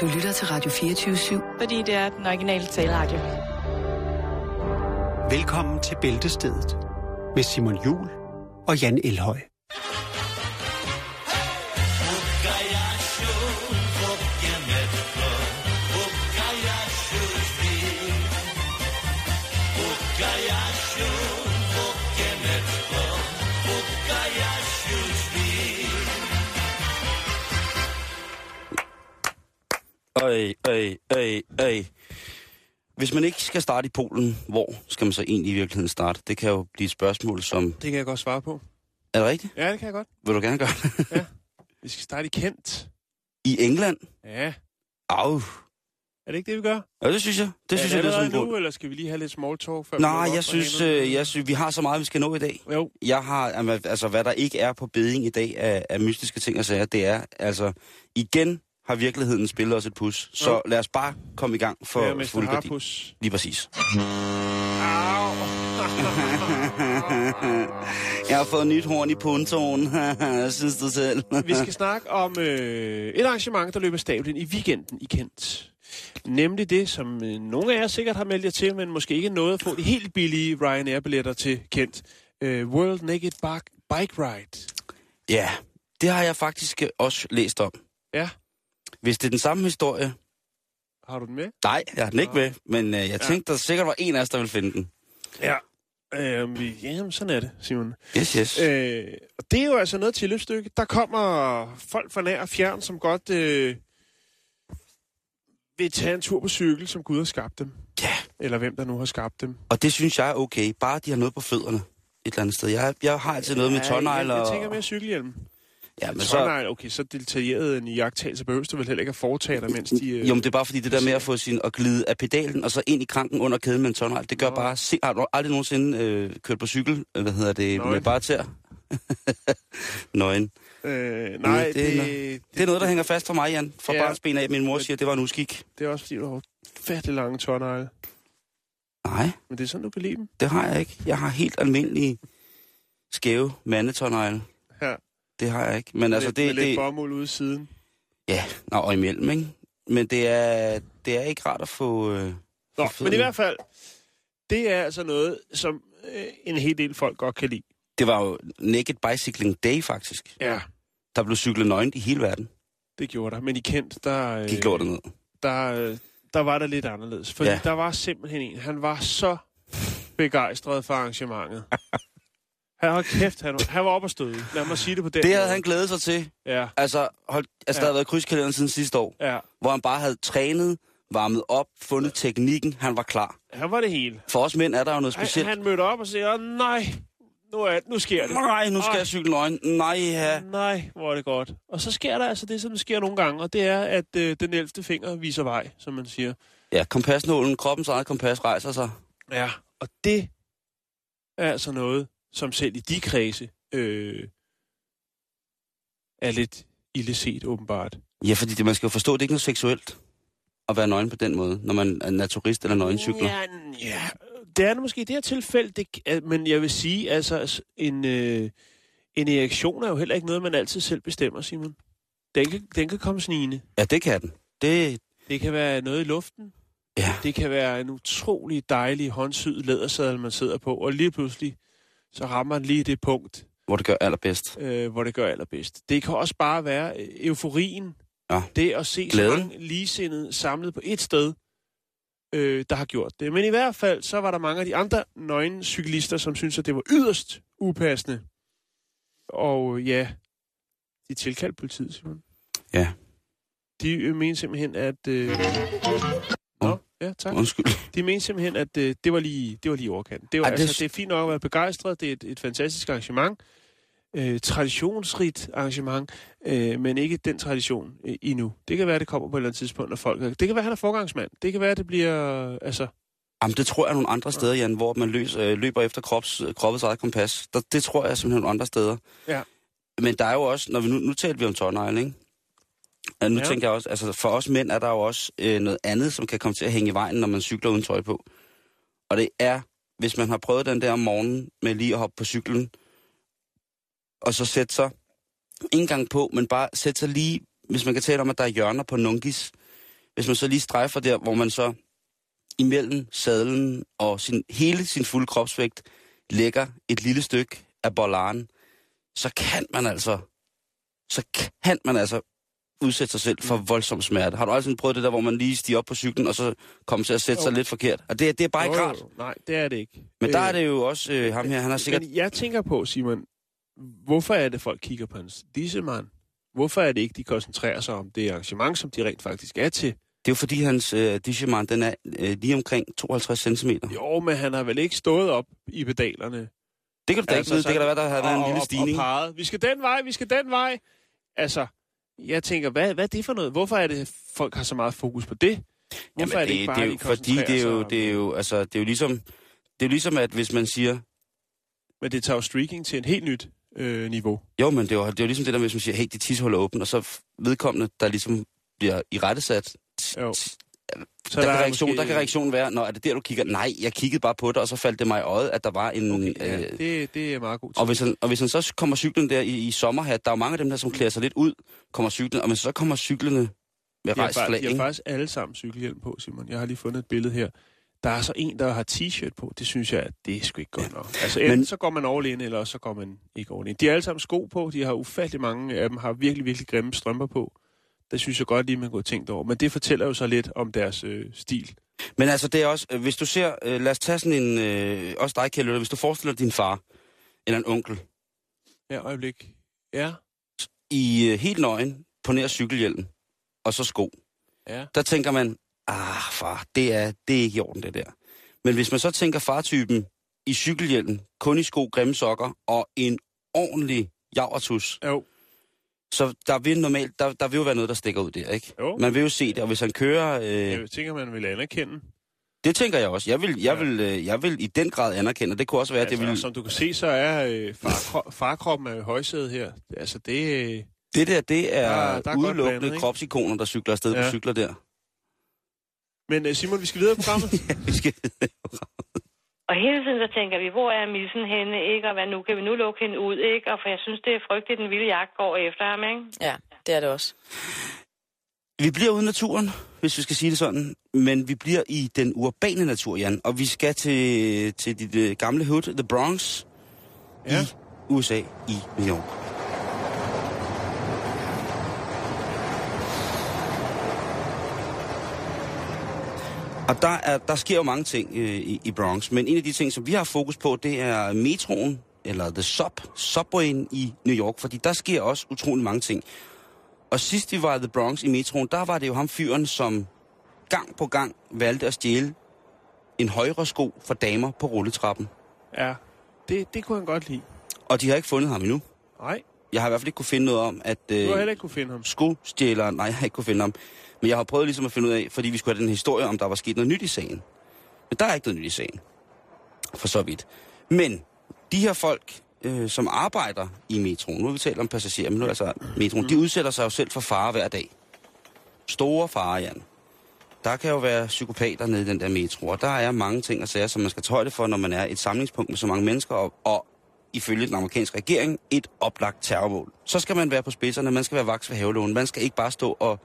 Du lytter til Radio 24-7. Fordi det er den originale taleradio. Velkommen til Bæltestedet med Simon Jul og Jan Elhøj. Øj, øj, øj. Hvis man ikke skal starte i Polen, hvor skal man så egentlig i virkeligheden starte? Det kan jo blive et spørgsmål, som... Det kan jeg godt svare på. Er det rigtigt? Ja, det kan jeg godt. Vil du gerne gøre det? Vi skal starte i Kent. I England? Ja. Au. Er det ikke det, vi gør? Ja, det synes jeg. Det synes er jeg, det er nu, eller skal vi lige have lidt small talk? Før Nej, jeg synes, øh, jeg synes, vi har så meget, vi skal nå i dag. Jo, Jeg har, altså hvad der ikke er på beding i dag af, af mystiske ting og sager, det er, altså, igen har virkeligheden spillet os et pus. Så Jo. lad os bare komme i gang for ja, fuld. Harpus. Lige præcis. Jeg har fået nyt horn i puntoen, synes du selv. vi skal snakke om øh, et arrangement, der løber stablen i weekenden i Kent. Nemlig det, som øh, nogle af jer sikkert har meldt jer til, men måske ikke nåede at få de helt billige Ryanair-billetter til Kent. Øh, World Naked Bike, Bike Ride. Ja, det har jeg faktisk øh, også læst om. Ja. Hvis det er den samme historie... Har du den med? Nej, jeg har den ikke med, men øh, jeg tænkte, der sikkert var en af os, der ville finde den. Ja. Øh, vi- jamen, sådan er det, Simon. Yes, yes. Øh, og det er jo altså noget tilløbsstykke. Der kommer folk fra nær og fjern, som godt øh, vil tage en tur på cykel, som Gud har skabt dem. Ja. Eller hvem der nu har skabt dem. Og det synes jeg er okay, bare de har noget på fødderne et eller andet sted. Jeg, jeg har altid noget med tårnegler jeg, og... jeg tænker mere cykelhjelm. Ja, men Så... så... okay, så detaljeret en jagttagelse behøver du vel heller ikke at foretage dig, mens de... Øh... Jo, men det er bare fordi det der med at få sin at glide af pedalen og så ind i kranken under kæden med en tårnegl, det gør Nå. bare... Se, har du aldrig nogensinde øh, kørt på cykel, øh, hvad hedder det, Nøgen. med bare tær? Nøgen. Øh, nej, det det, er det, Det er noget, der hænger fast for mig, Jan. Fra Ja. ja. barns ben af. Min mor siger, det var en uskik. det er også fordi, du har fattelig lange tårnegle. Nej, Men det er sådan, du kan lide dem. det har jeg ikke. Jeg har helt almindelige skæve mandetårnegle. Ja. Det har jeg ikke. Men altså, lidt, det, med lidt det, bomuld ude siden. Ja, nå, og imellem, ikke? Men det er, det er ikke rart at få... Øh, Nå, få men i hvert fald, det er altså noget, som øh, en hel del folk godt kan lide. Det var jo Naked Bicycling Day, faktisk. Ja, Der blev cyklet nøgent i hele verden. det gjorde der. Men i Kent, der, øh, Gik lortet ned. der, øh, der var det lidt anderledes. Fordi ja. Ja. der var simpelthen en, han var så begejstret for arrangementet. Han var kæft, han han var oppe at støde. Lad mig sige det på den Det havde måde. han glædet sig til. Ja, Altså, hold, altså Ja. der havde været krydskalenderen siden sidste år, ja. hvor han bare havde trænet, varmet op, fundet teknikken, han var klar. Han var det hele. For os mænd er der jo noget Han, specielt. han mødte op og "Åh, nej, nu, er, nu sker det. Nej, nu skal Ej. jeg cykle nøgen. Nej, ja. Nej, hvor er det godt. Og så sker der altså det, som sker nogle gange, og det er, at øh, den 11. finger viser vej, som man siger. Ja, kompasnålen, kroppens eget kompas rejser sig. Ja, og det er altså noget, som selv i de kredse øh, er lidt illeset, åbenbart. Ja, fordi det, man skal jo forstå, det er ikke noget seksuelt at være nøgen på den måde, når man er naturist eller nøgencykler. Ja, ja, det er det måske i det her tilfælde, det, er- men jeg vil sige, altså en, øh, en erektion er jo heller ikke noget, man altid selv bestemmer, Simon. Den kan, den kan komme snigende. Ja, det kan den. Det, Det kan være noget i luften. ja. Det kan være en utrolig dejlig håndsyd lædersadel, man sidder på, og lige pludselig, så rammer man lige det punkt, hvor det gør allerbedst. øh, hvor det gør allerbedst. Det kan også bare være øh, euforien. Ja. Det at se Glæden. så mange ligesindede samlet på et sted, øh, der har gjort det. Men i hvert fald, så var der mange af de andre nøgne cyklister, som synes at det var yderst upassende. Og ja, de tilkaldte politiet, Simon. Ja. De øh, mente simpelthen, at... Øh... Ja, tak. Undskyld. De mente simpelthen, at øh, det var lige, det var lige overkanten. Det, var, Ej, Ej, det- altså, det er fint nok at være begejstret. Det er et, et fantastisk arrangement. Øh, traditionsrigt arrangement, øh, men ikke den tradition øh, endnu. Det kan være, at det kommer på et eller andet tidspunkt, når folk... Det kan være, han er forgangsmand. Det kan være, at det bliver... Altså, Jamen, det tror jeg nogle andre steder, Jan, hvor man løs, øh, løber efter krops, kroppets eget kompas. Der, det tror jeg simpelthen nogle andre steder. Ja. Men der er jo også, når vi nu, nu taler vi om tårnegle, ikke? Og nu Ja. ja. tænker jeg også, altså for os mænd er der jo også øh, noget andet, som kan komme til at hænge i vejen, når man cykler uden tøj på. Og det er, hvis man har prøvet den der om morgenen med lige at hoppe på cyklen, og så sætte sig, ikke engang på, men bare sætte sig lige, hvis man kan tale om, at der er hjørner på nungis, hvis man så lige strejfer der, hvor man så imellem sadlen og sin, hele sin fulde kropsvægt lægger et lille stykke af bollaren, så kan man altså, så kan man altså udsætte sig selv for voldsom smerte. Har du aldrig prøvet det der, hvor man lige stiger op på cyklen, og så kommer til at sætte sig Jo. lidt forkert? Og det, det er bare ikke Jo, jo, rart. jo. Nej, det er det ikke. Men der Øh, er det jo også øh, ham her, han har sikkert... Men jeg tænker på, Simon, hvorfor er det, folk kigger på hans dissemand? Hvorfor er det ikke, de koncentrerer sig om det arrangement, som de rent faktisk er til? Det er jo fordi, hans øh, Digimon, den er øh, lige omkring 52 cm. Jo, men han har vel ikke stået op i pedalerne. Det kan du da ikke vide. Det kan da være, der har været en lille stigning. Og, og. Vi skal den vej, vi skal den vej. Altså, jeg tænker, hvad, hvad er det for noget? Hvorfor er det, folk har så meget fokus på det? Hvorfor Jamen, er det ikke bare, det er jo, fordi det er jo, det er jo, altså, det er jo ligesom, det er jo ligesom, at hvis man siger, Men det tager jo streaking til et helt nyt øh, niveau. jo, men det er jo, det er jo ligesom det der, hvis man siger, hey, dit tishul er åben, og så vedkommende, der ligesom bliver i rettesat, Så der, er kan reaktion, måske- der kan reaktionen være, når er det der, du kigger? Nej, jeg kiggede bare på det, og så faldt det mig i øjet, at der var en... Okay, ja, øh, det, det er meget god og, hvis han, og hvis han så kommer cyklen der i, i sommerhat, der er jo mange af dem der, som klæder sig lidt ud, kommer cyklen, og hvis så kommer cyklerne med rejst flag, de har faktisk alle sammen cykelhjelm på, Simon. Jeg har lige fundet et billede her. Der er så en, der har t-shirt på. Det synes jeg, at det er sgu ikke godt nok. Altså enten Men- så går man all in, eller også så går man ikke all in. De har alle sammen sko på. De har ufattelig mange af dem, har virkelig, virkelig grimme strømper på. Det synes jeg godt lige, man kunne have tænkt over. Men det fortæller jo så lidt om deres øh, stil. Men altså, det er også, øh, hvis du ser, øh, lad os tage sådan en, øh, også dig, Kjell, hvis du forestiller din far, eller en onkel, Ja, øjeblik. Ja, i øh, helt nøgen, på nær cykelhjelm, og så sko. ja. Der tænker man, ah far, det er, det er ikke i orden det der. Men hvis man så tænker fartypen i cykelhjelmen, kun i sko, grimme sokker og en ordentlig javertus, Jo, så der vil normalt, der, der vil jo være noget, der stikker ud der, ikke? jo. Man vil jo se det, og hvis han kører... Øh, Jeg tænker, man vil anerkende. det tænker jeg også. Jeg vil, jeg, Ja. vil, øh, jeg vil i den grad anerkende, det kunne også være, Altså, det vil... Som du kan se, så er øh, farkro- farkroppen er i højsædet her. Altså, det, øh, Det der, det er, der er udelukkende blandet, kropsikoner, der cykler afsted ja. Ja. på cykler der. Men øh, Simon, vi skal videre i programmet. Vi skal... Og hele tiden så tænker vi, hvor er missen henne, ikke? Og hvad nu? Kan vi nu lukke hende ud, ikke? Og for jeg synes, det er frygteligt, den vilde jagt går efter ham, ikke? Ja, det er det også. Vi bliver ude i naturen, hvis vi skal sige det sådan, men vi bliver i den urbane natur, Jan, og vi skal til, til dit øh, gamle hood, The Bronx, Ja. i USA, i New York. Og der, er, der sker jo mange ting øh, i, i Bronx, men en af de ting, som vi har fokus på, det er metroen, eller The Sub, Subwayen i New York, fordi der sker også utrolig mange ting. Og sidst vi var i The Bronx i metroen, der var det jo ham fyren, som gang på gang valgte at stjæle en højre sko for damer på rulletrappen. Ja, det, det kunne han godt lide. Og de har ikke fundet ham endnu. Nej, Jeg har i hvert fald ikke kunne finde noget om, at du har øh, heller ikke kunne finde ham. skostjæleren... Nej, jeg har ikke kunne finde ham. Men jeg har prøvet ligesom at finde ud af, fordi vi skulle have den historie, om der var sket noget nyt i sagen. Men der er ikke noget nyt i sagen. For så vidt. Men de her folk, øh, som arbejder i metroen, nu har vi talt om passagerer, men nu er altså metroen, de udsætter sig jo selv for fare hver dag. Store fare, Jan. Der kan jo være psykopater nede i den der metro, og der er mange ting og sager, som man skal højde for, når man er et samlingspunkt med så mange mennesker, og, og ifølge den amerikanske regering, et oplagt terrormål. Så skal man være på spidserne, man skal være vaks ved havelån, man skal ikke bare stå og,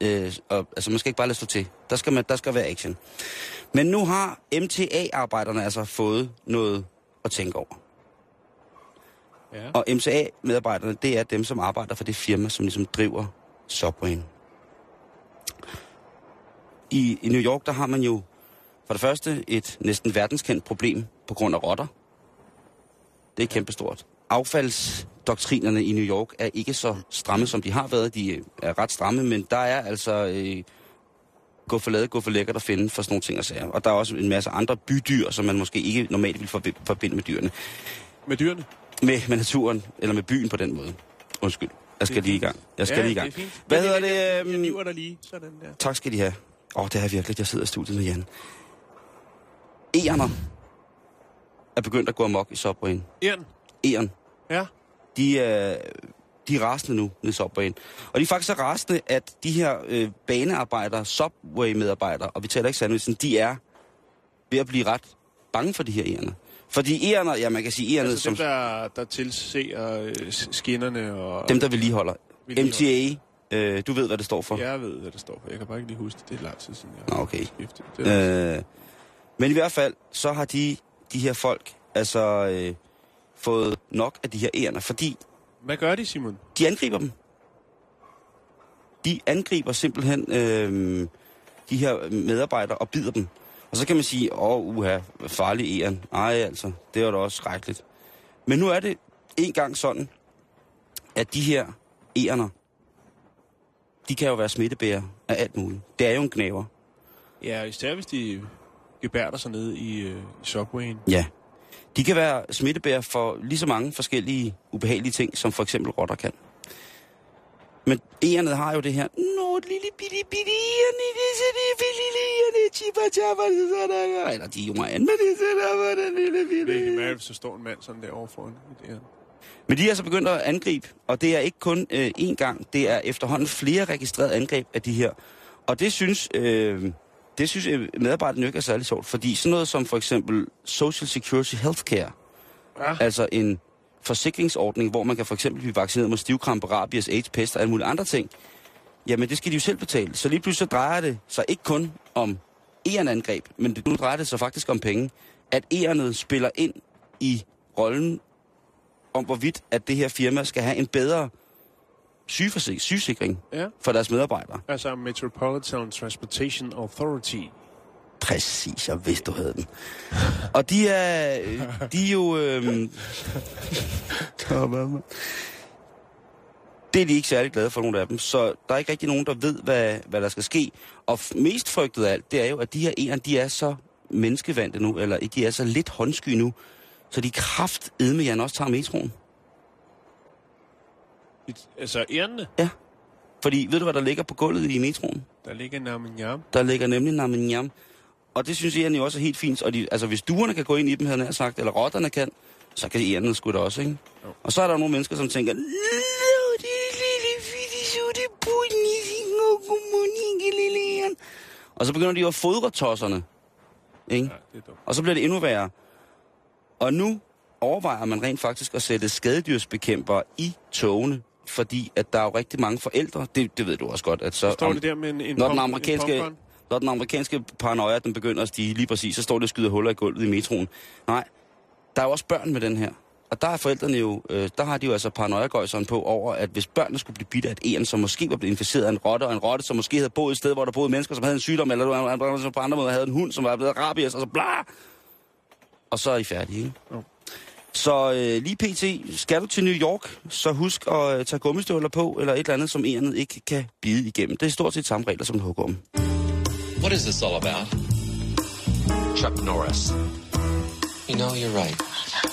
øh, og altså man skal ikke bare lade stå til. Der skal, man, der skal være action. Men nu har MTA-arbejderne altså fået noget at tænke over. Ja. Og MTA-medarbejderne, det er dem, som arbejder for det firma, som ligesom driver Subwayen. I, I New York, der har man jo for det første et næsten verdenskendt problem på grund af rotter. Det er kæmpestort. Affaldsdoktrinerne i New York er ikke så stramme, som de har været. De øh, er ret stramme, men der er altså øh, gå for ladet, gå for lækkert at finde for sådan nogle ting og sager. Og der er også en masse andre bydyr, som man måske ikke normalt vil forbi- forbinde med dyrene. Med dyrene. Med, med naturen, eller med byen på den måde. Undskyld. Jeg skal Det lige i gang. Jeg skal ja, lige i gang. Det er. Hvad hedder jeg- Jeg, det, jeg øhm, dig lige, sådan der. Tak skal de have. Åh, oh, det er virkelig, jeg sidder i studiet med Jan. Egerner er begyndt at gå amok i Subwayen. Ern. Egern, Ja. de er, de er rasende nu nede i Subwayen. Og de er faktisk så rasende, at de her øh, banearbejdere, Subway-medarbejdere, og vi taler ikke sandwichen, de er ved at blive ret bange for de her egerner. Fordi egerner, ja man kan sige egerner, Altså som dem, der, der tilser øh, skinnerne og... dem, der vedligeholder. Vedligeholder. MTA Øh, du ved, hvad det står for? Jeg ved, hvad det står for. Jeg kan bare ikke lige huske det. Det er lang tid siden, jeg Nå, okay. skiftet. Det Øh, men i hvert fald, så har de, de her folk altså øh, fået nok af de her ærner, fordi Hvad gør de, Simon? de angriber dem. De angriber simpelthen øh, de her medarbejdere og bider dem. Og så kan man sige, åh, uha, farlig æren. Ej, altså, det var da også skrækkeligt. Men nu er det en gang sådan, at de her ærner, de kan jo være smittebærere af alt muligt. Det er jo en knæver. Ja, især hvis de gebærder sig nede i, øh, i subwayen. Ja. De kan være smittebærer for lige så mange forskellige ubehagelige ting, som for eksempel rotter kan. Men egerne har jo det her, Nå, lille bitte bitte egerne, det er så det lille egerne, chippa chappa, det er sådan, eller de er jo meget, men det er sådan, hvor den lille Det bitte er ikke mærkeligt, der står en mand sådan der overfor en. Det. Men de er altså begyndt at angribe, og det er ikke kun øh, én gang, det er efterhånden flere registrerede angreb af de her. Og det synes, øh, det synes øh, medarbejderne jo ikke er særlig sjovt, fordi sådan noget som for eksempel Social Security Healthcare, Ja. altså en forsikringsordning, hvor man kan for eksempel blive vaccineret mod stivkrampe, rabies, AIDS, pest og alle mulige andre ting, jamen det skal de jo selv betale. Så lige pludselig så drejer det sig ikke kun om angreb, men det, nu drejer det sig faktisk om penge. At egernet spiller ind i rollen om, hvorvidt at det her firma skal have en bedre sygeforsikring, sygesikring Ja. for deres medarbejdere. Altså Metropolitan Transportation Authority. Præcis, jeg vidste, du havde den. Og de er, de er jo... Øhm, det er de ikke særlig glade for, nogle af dem. Så der er ikke rigtig nogen, der ved, hvad, hvad der skal ske. Og mest frygtet af alt, det er jo, at de her eren, de er så menneskevandte nu, eller de er så lidt håndsky nu, så de kraft med Jan også tager metroen. Et- Altså ærende, Fordi ved du, hvad der ligger på gulvet i metroen? der ligger nærmest jam. Der ligger nemlig Naminyam. Og det synes ærerne jo også er helt fint. Og de, altså, hvis duerne kan gå ind i dem, havde jeg sagt, eller rotterne kan, så kan ærerne sgu da også, ikke? Jo. Og så er der nogle mennesker, som tænker, "Nå, det er og kommunike lille æren." Og så begynder de at fodre tosserne. Ikke? Ja. Og så bliver det endnu værre. Og nu overvejer man rent faktisk at sætte skadedyrsbekæmpere i togene, fordi at der er jo rigtig mange forældre, det, det ved du også godt, at så... Står det der med en, en, Når den amerikanske- en? Når den amerikanske paranoia, den begynder at stige lige præcis, så står det og skyder huller i gulvet i metroen. Nej, der er jo også børn med den her. Og der er forældrene jo, øh, der har de jo altså paranoia på over, at hvis børnene skulle blive bidt af et æren, som måske var blevet inficeret af en rotte, og en rotte, som måske havde boet et sted, hvor der boede mennesker, som havde en sygdom, eller som på andre måder havde en hund, som var blevet rabies, og så bla! Og så er de færdige, ikke? Jo. Så øh, lige pt. skal du til New York, så husk at øh, tage gummistøvler på, eller et eller andet, som ærenet ikke kan bide igennem. Det er stort set samme regler som en hugorm. What is this all about? Chuck Norris. You know, you're right.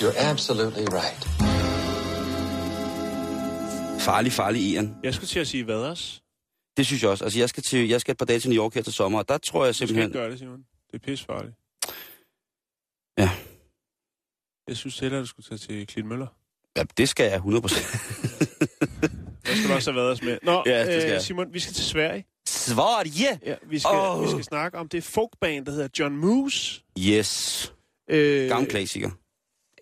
You're absolutely right. Farlig, farlig æren. Jeg skulle til at sige vaders. Det synes jeg også. Altså, jeg skal, til, jeg skal et par dage til New York her til sommer, og der tror jeg Du skal simpelthen... ikke gøre det, Simon. Det er pissefarligt. Ja. Jeg synes hellere, du skulle tage til Klitmøller. Ja, det skal jeg 100%. Der skal du også have vaders med. Nå, Ja, det skal øh. Simon, vi skal til Sverige. Sverige! Ja, vi skal, oh. vi skal snakke om det folkband, der hedder John Moose. Yes. Øh, Gammel klassiker.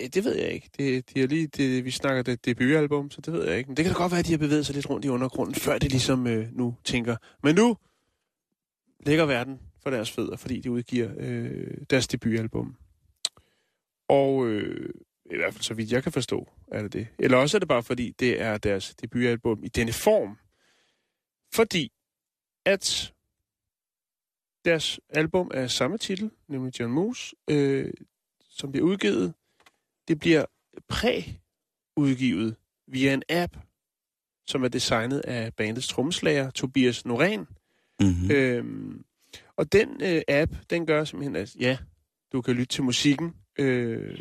øh, Det ved jeg ikke. Det, de har lige, det, vi snakker det debutalbum, så det ved jeg ikke. Men det kan da godt være, at de har bevæget sig lidt rundt i undergrunden, før de ligesom øh, nu tænker. Men nu ligger verden for deres fødder, fordi de udgiver øh, deres debutalbum. Og øh, i hvert fald så vidt jeg kan forstå, er det det. Eller også er det bare fordi, det er deres debutalbum i denne form. Fordi at deres album er samme titel, nemlig John Moose, øh, som bliver udgivet. Det bliver præ-udgivet via en app, som er designet af bandets trommeslager Tobias Norén. Mm-hmm. Øhm, og den øh, app, den gør simpelthen, at ja, du kan lytte til musikken, øh,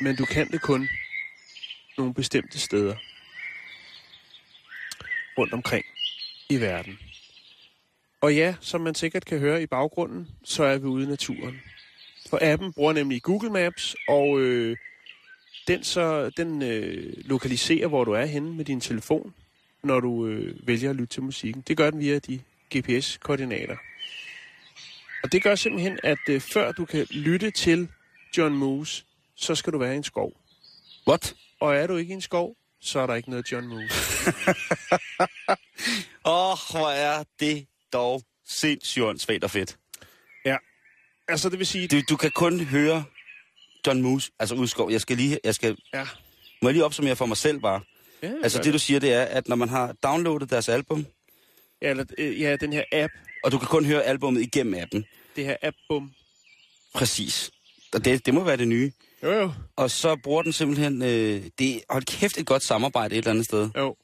men du kan det kun nogle bestemte steder rundt omkring i verden. Og ja, som man sikkert kan høre i baggrunden, så er vi ude i naturen. For appen bruger nemlig Google Maps, og øh, den, så, den øh, lokaliserer, hvor du er henne med din telefon, når du øh, vælger at lytte til musikken. Det gør den via de GPS-koordinater. Og det gør simpelthen, at øh, før du kan lytte til John Moose, så skal du være i en skov. What? Og er du ikke i en skov, så er der ikke noget John Moose. Åh, oh, hvor er det dog sindssygt åndssvagt og fedt. Altså, det vil sige... Du, du kan kun høre John Moose, altså udskov. Jeg skal lige, jeg skal, Ja. må jeg lige opsummere for mig selv bare. ja Altså det du siger, det er, at når man har downloadet deres album, Ja, eller, øh, ja, den her app. og du kan kun høre albummet igennem appen, Det her app-bum. præcis. Og det, det må være det nye. Jo, jo. Og så bruger den simpelthen, øh, det hold kæft et godt samarbejde et eller andet sted. Jo.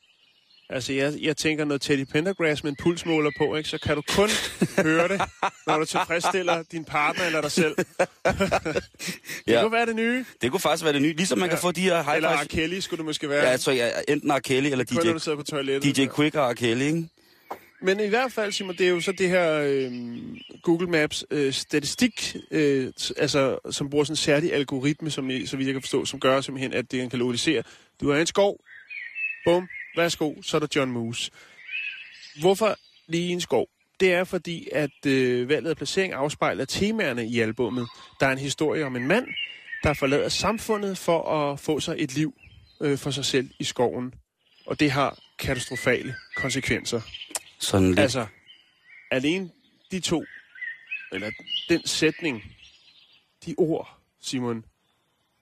Altså, jeg, jeg tænker noget Teddy Pendergrass med en pulsmåler på, ikke? så kan du kun høre det, når du tilfredsstiller din partner eller dig selv. det Ja. kunne være det nye. Det kunne faktisk være det nye. Ligesom man kan få de her high Eller R. Kelly skulle det måske være. Ja, jeg tror, jeg, enten R. Kelly eller kun når du DJ, på toilettet. DJ Quick og R. Kelly, ikke? Men i hvert fald, Simon, det er jo så det her øh, Google Maps øh, statistik, øh, altså, som bruger sådan en særlig algoritme, som, I- så vidt jeg kan forstå, som gør simpelthen, at det kan lokalisere. Du er i en skov, bum, værsgo, så er der John Moose. Hvorfor lige i en skov? Det er fordi, at øh, valget af placering afspejler temaerne i albummet. Der er en historie om en mand, der forlader samfundet for at få sig et liv øh, for sig selv i skoven. Og det har katastrofale konsekvenser. Sådan lidt. Altså, alene de to, eller den sætning, de ord, Simon,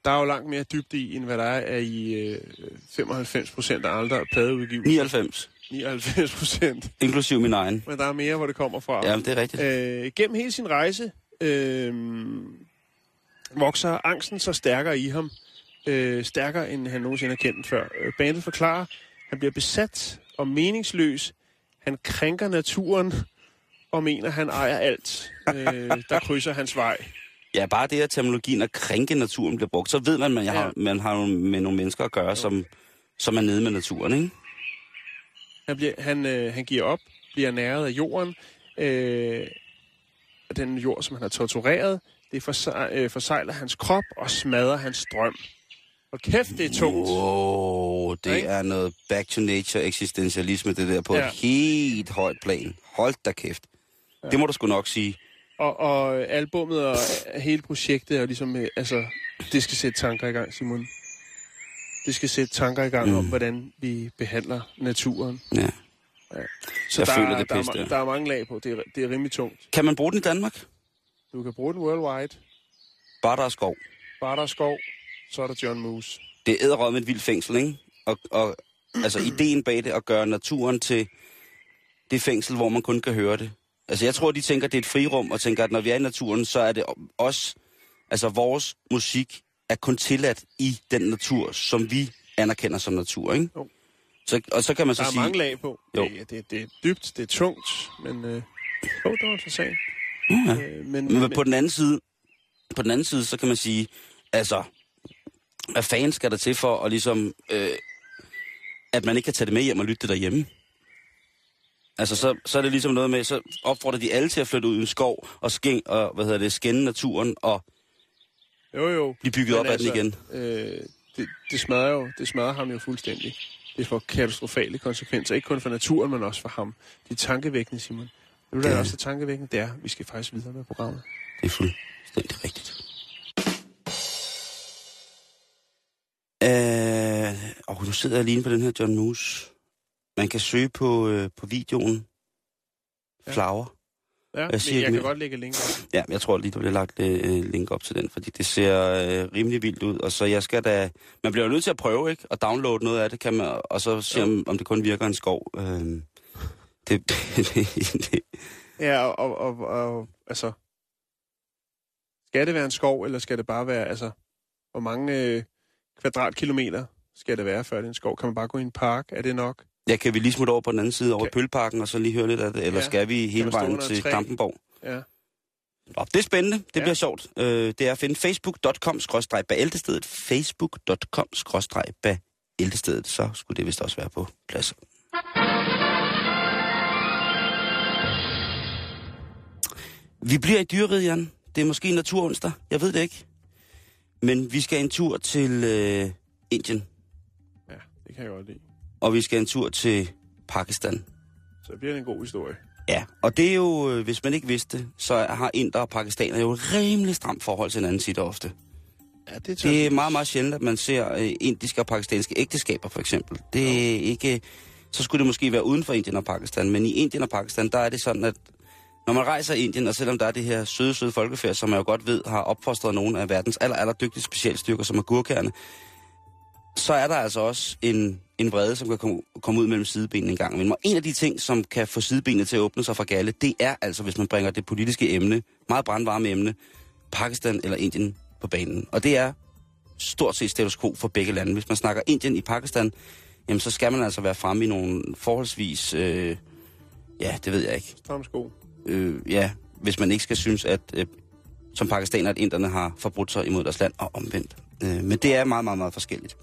der er jo langt mere dybde i, end hvad der er i øh, 95 procent af andre pladeudgivelser. 99, 99 procent. inklusiv min egen. Men der er mere, hvor det kommer fra. Ja, det er rigtigt. Øh, gennem hele sin rejse øh, vokser angsten så stærkere i ham. Øh, stærkere, end han nogensinde har kendt før. Øh, bandet forklarer, han bliver besat og meningsløs. Han krænker naturen og mener, han ejer alt, øh, der krydser hans vej. Ja, bare det, at terminologien at krænke naturen bliver brugt, så ved man, at man, Ja. har, man har med nogle mennesker at gøre, som, som er nede med naturen, ikke? Han, bliver, han, øh, han giver op, bliver næret af jorden. Øh, af den jord, som han har tortureret. Det forse- øh, forsejler hans krop og smadrer hans drøm. Og kæft, det er tungt. Wow, det Ikke? er noget back to nature eksistentialisme, det der på Ja. et helt højt plan. Hold da kæft. Ja. Det må du sgu nok sige. Og, og albummet og hele projektet er jo ligesom, øh, altså, det skal sætte tanker i gang, Simon. Det skal sætte tanker i gang mm. om, hvordan vi behandler naturen. Ja. Så Jeg der, føler er, det der, er, ma- ja. der er mange lag på. Det er, det er rimelig tungt. Kan man bruge den i Danmark? Du kan bruge den worldwide. Bare der er skov. Bare der er skov, så er der John Moose. Det er æderrød med et vildt fængsel, ikke? Og, og altså ideen bag det at gøre naturen til det fængsel, hvor man kun kan høre det. Altså jeg tror, de tænker, det er et frirum, og tænker, at når vi er i naturen, så er det os, altså vores musik er kun tilladt i den natur, som vi anerkender som natur, ikke? Jo. Så, og så kan man så Der er sige... mange lag på. Jo. Det, det, det er dybt, det er tungt, men... Øh, jo, det var interessant. Ja. Øh, men, Men på den anden side, på den anden side, så kan man sige, altså, hvad fanden skal der til for at ligesom, øh, at man ikke kan tage det med hjem og lytte det derhjemme? Altså, så, så er det ligesom noget med, så opfordrer de alle til at flytte ud i en skov og, skæng, og hvad hedder det, skænde naturen og jo, jo. blive bygget op Men af den igen. Øh, det, det, smadrer jo, det smadrer ham jo fuldstændig. Det får katastrofale konsekvenser, ikke kun for naturen, men også for ham. Det er tankevækkende, Simon. Nu er der Ja. også tankevækkende, det er, vi skal faktisk videre med programmet. Det er fuldstændig rigtigt. Øh, og nu sidder jeg lige på den her John Moose. Man kan søge på, øh, på videoen Ja. Flower. Ja, Jeg siger jeg kan mere. godt lægge link op. Ja, jeg tror lige, der bliver lagt øh, link op til den, fordi det ser øh, rimelig vildt ud. Og så jeg skal da... Man bliver jo nødt til at prøve, ikke? At downloade noget af det, kan man, og så se, om, om det kun virker en skov. Øh, det, det, det, Ja, og, og, og, og altså... Skal det være en skov, eller skal det bare være, altså... Hvor mange øh, kvadratkilometer skal det være, før det er en skov? Kan man bare gå i en park? Er det nok? ja, kan vi lige smutte over på den anden side, over Kan- Pølparken, og så lige høre lidt af det? Eller Ja. skal vi hele vejen til træ? Klampenborg? Ja. Nå, det er spændende. Det Ja. bliver sjovt. Øh, det er at finde facebook.com-bæltestedet. Facebook.com-bæltestedet. Så skulle det vist også være på plads. Vi bliver i dyreriget, Jan. Det er måske naturonsdag. Jeg ved det ikke. Men vi skal en tur til øh, Indien. ja, det kan jeg godt lide. Og vi skal en tur til Pakistan. Så bliver det en god historie. Ja, og det er jo, øh, hvis man ikke vidste så har inder og pakistaner jo et rimelig stramt forhold til hinanden sit ofte. Ja, det, Det er meget, meget sjældent, at man ser øh, indiske og pakistanske ægteskaber, for eksempel. Det er ikke... Så skulle det måske være uden for Indien og Pakistan, men i Indien og Pakistan, der er det sådan, at når man rejser i Indien, og selvom der er det her søde, søde folkefærd, som jeg jo godt ved har opfostret nogle af verdens aller, aller dygtige specialstyrker, som er gurkerne, så er der altså også en, en vrede, som kan komme, komme ud mellem sidebenene en gang. Men en af de ting, som kan få sidebenene til at åbne sig for galle, det er altså, hvis man bringer det politiske emne, meget brandvarme emne, Pakistan eller Indien på banen. Og det er stort set status quo for begge lande. Hvis man snakker Indien i Pakistan, jamen så skal man altså være fremme i nogle forholdsvis, øh, ja, det ved jeg ikke, Stramsko øh, ja, hvis man ikke skal synes, at øh, som pakistaner, at inderne har forbrudt sig imod deres land og omvendt. Øh, men det er meget, meget, meget forskelligt.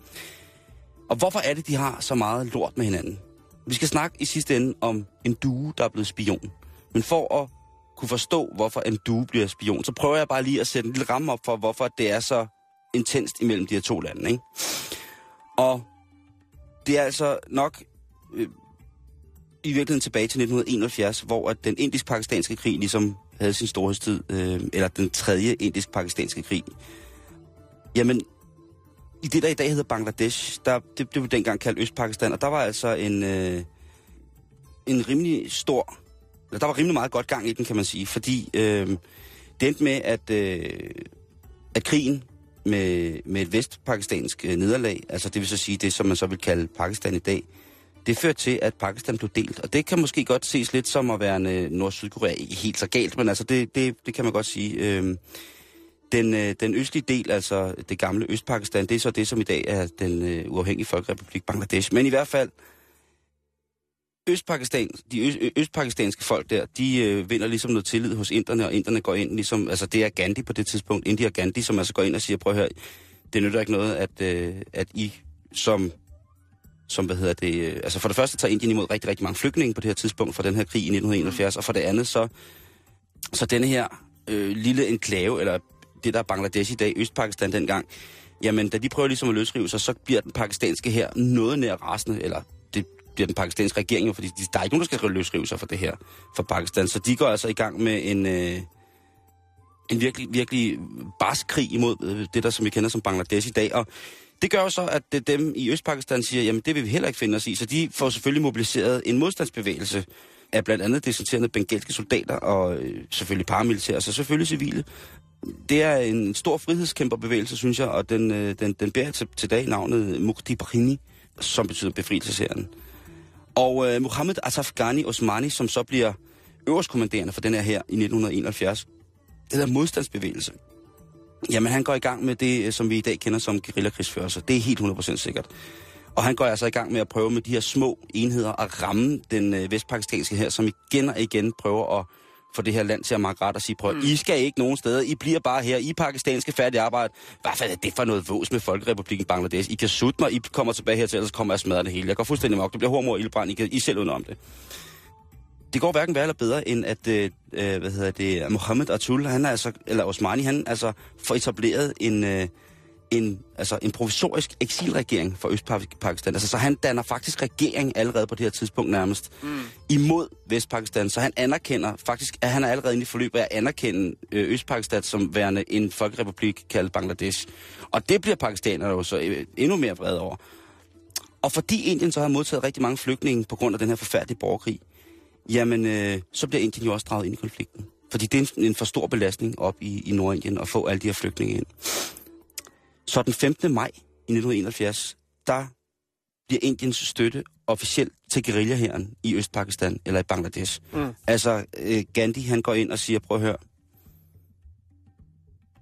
Og hvorfor er det, de har så meget lort med hinanden? Vi skal snakke i sidste ende om en due, der er blevet spion. Men for at kunne forstå, hvorfor en due bliver spion, så prøver jeg bare lige at sætte en lille ramme op for, hvorfor det er så intenst imellem de her to lande. Ikke? Og det er altså nok øh, i virkeligheden tilbage til 1971, hvor at den indisk-pakistanske krig ligesom havde sin storhedstid, øh, eller den tredje indisk-pakistanske krig. Jamen, i det, der i dag hedder Bangladesh, der, det, det blev dengang kaldt Østpakistan, og der var altså en, øh, en rimelig stor, eller der var rimelig meget godt gang i den, kan man sige, fordi øh, det endte med, at, øh, at krigen med, med et vestpakistansk øh, nederlag, altså det vil så sige det, som man så vil kalde Pakistan i dag, det førte til, at Pakistan blev delt. Og det kan måske godt ses lidt som at være en øh, Nord-Sydkorea. Ikke helt så galt, men altså det, det, det kan man godt sige. Øh, den, øh, den østlige del, altså det gamle Østpakistan, det er så det, som i dag er den øh, uafhængige folkerepublik Bangladesh. Men i hvert fald, Østpakistan, de ø- østpakistanske folk der, de øh, vinder ligesom noget tillid hos inderne, og inderne går ind ligesom, altså det er Gandhi på det tidspunkt, India Gandhi, som altså går ind og siger, prøv at høre, det nytter ikke noget, at, øh, at I som, som, hvad hedder det, øh, altså for det første tager Indien imod rigtig, rigtig mange flygtninge på det her tidspunkt fra den her krig i 1971, og for det andet så, så denne her øh, lille enklave, eller det der er Bangladesh i dag, Østpakistan dengang, jamen da de prøver ligesom at løsrive sig, så bliver den pakistanske her noget nær rasende, eller det bliver den pakistanske regering jo, fordi de, der er ikke nogen, der skal løsrive sig for det her, for Pakistan. Så de går altså i gang med en, øh, en virkelig, virkelig barsk krig imod øh, det, der som vi kender som Bangladesh i dag. Og det gør jo så, at det, dem i Østpakistan siger, jamen det vil vi heller ikke finde os i. Så de får selvfølgelig mobiliseret en modstandsbevægelse af blandt andet dissenterende bengalske soldater og øh, selvfølgelig paramilitære, og så selvfølgelig civile. Det er en stor frihedskæmperbevægelse, synes jeg, og den, øh, den, den bærer til, til dag navnet Mukti Bahini, som betyder befrielsesherren. Og øh, Mohammed Asaf Ghani Osmani, som så bliver øverstkommanderende for den her her i 1971, hedder modstandsbevægelse. Jamen, han går i gang med det, øh, som vi i dag kender som guerillakrigsførelse. Det er helt 100% sikkert. Og han går altså i gang med at prøve med de her små enheder at ramme den øh, vestpakistanske her, som igen og igen prøver at få det her land til at makke ret og sige, prøv, mm. I skal ikke nogen steder, I bliver bare her, I pakistanske færdige arbejde. Hvad fanden er det for noget vås med Folkerepubliken Bangladesh? I kan sutte mig, I kommer tilbage hertil, ellers kommer jeg og smadrer det hele. Jeg går fuldstændig mok, det bliver hormor og ildbrand, I kan I selv uden om det. Det går hverken værre eller bedre, end at, øh, øh, hvad hedder det, Mohammed Atul, han er altså, eller Osmani, han altså får etableret en, øh, en, altså en provisorisk eksilregering for Østpakistan. Altså, så han danner faktisk regering allerede på det her tidspunkt nærmest mm. imod Vestpakistan. Så han anerkender faktisk, at han er allerede inde i forløbet af at anerkende øh, Østpakistan som værende en folkerepublik kaldet Bangladesh. Og det bliver pakistanerne jo så øh, endnu mere vrede over. Og fordi Indien så har modtaget rigtig mange flygtninge på grund af den her forfærdelige borgerkrig, jamen øh, så bliver Indien jo også draget ind i konflikten. Fordi det er en, en for stor belastning op i, i Nordindien at få alle de her flygtninge ind. Så den 15. maj i 1971, der bliver Indiens støtte officielt til guerillahæren i Østpakistan, eller i Bangladesh. Mm. Altså, øh, Gandhi, han går ind og siger, prøv at høre,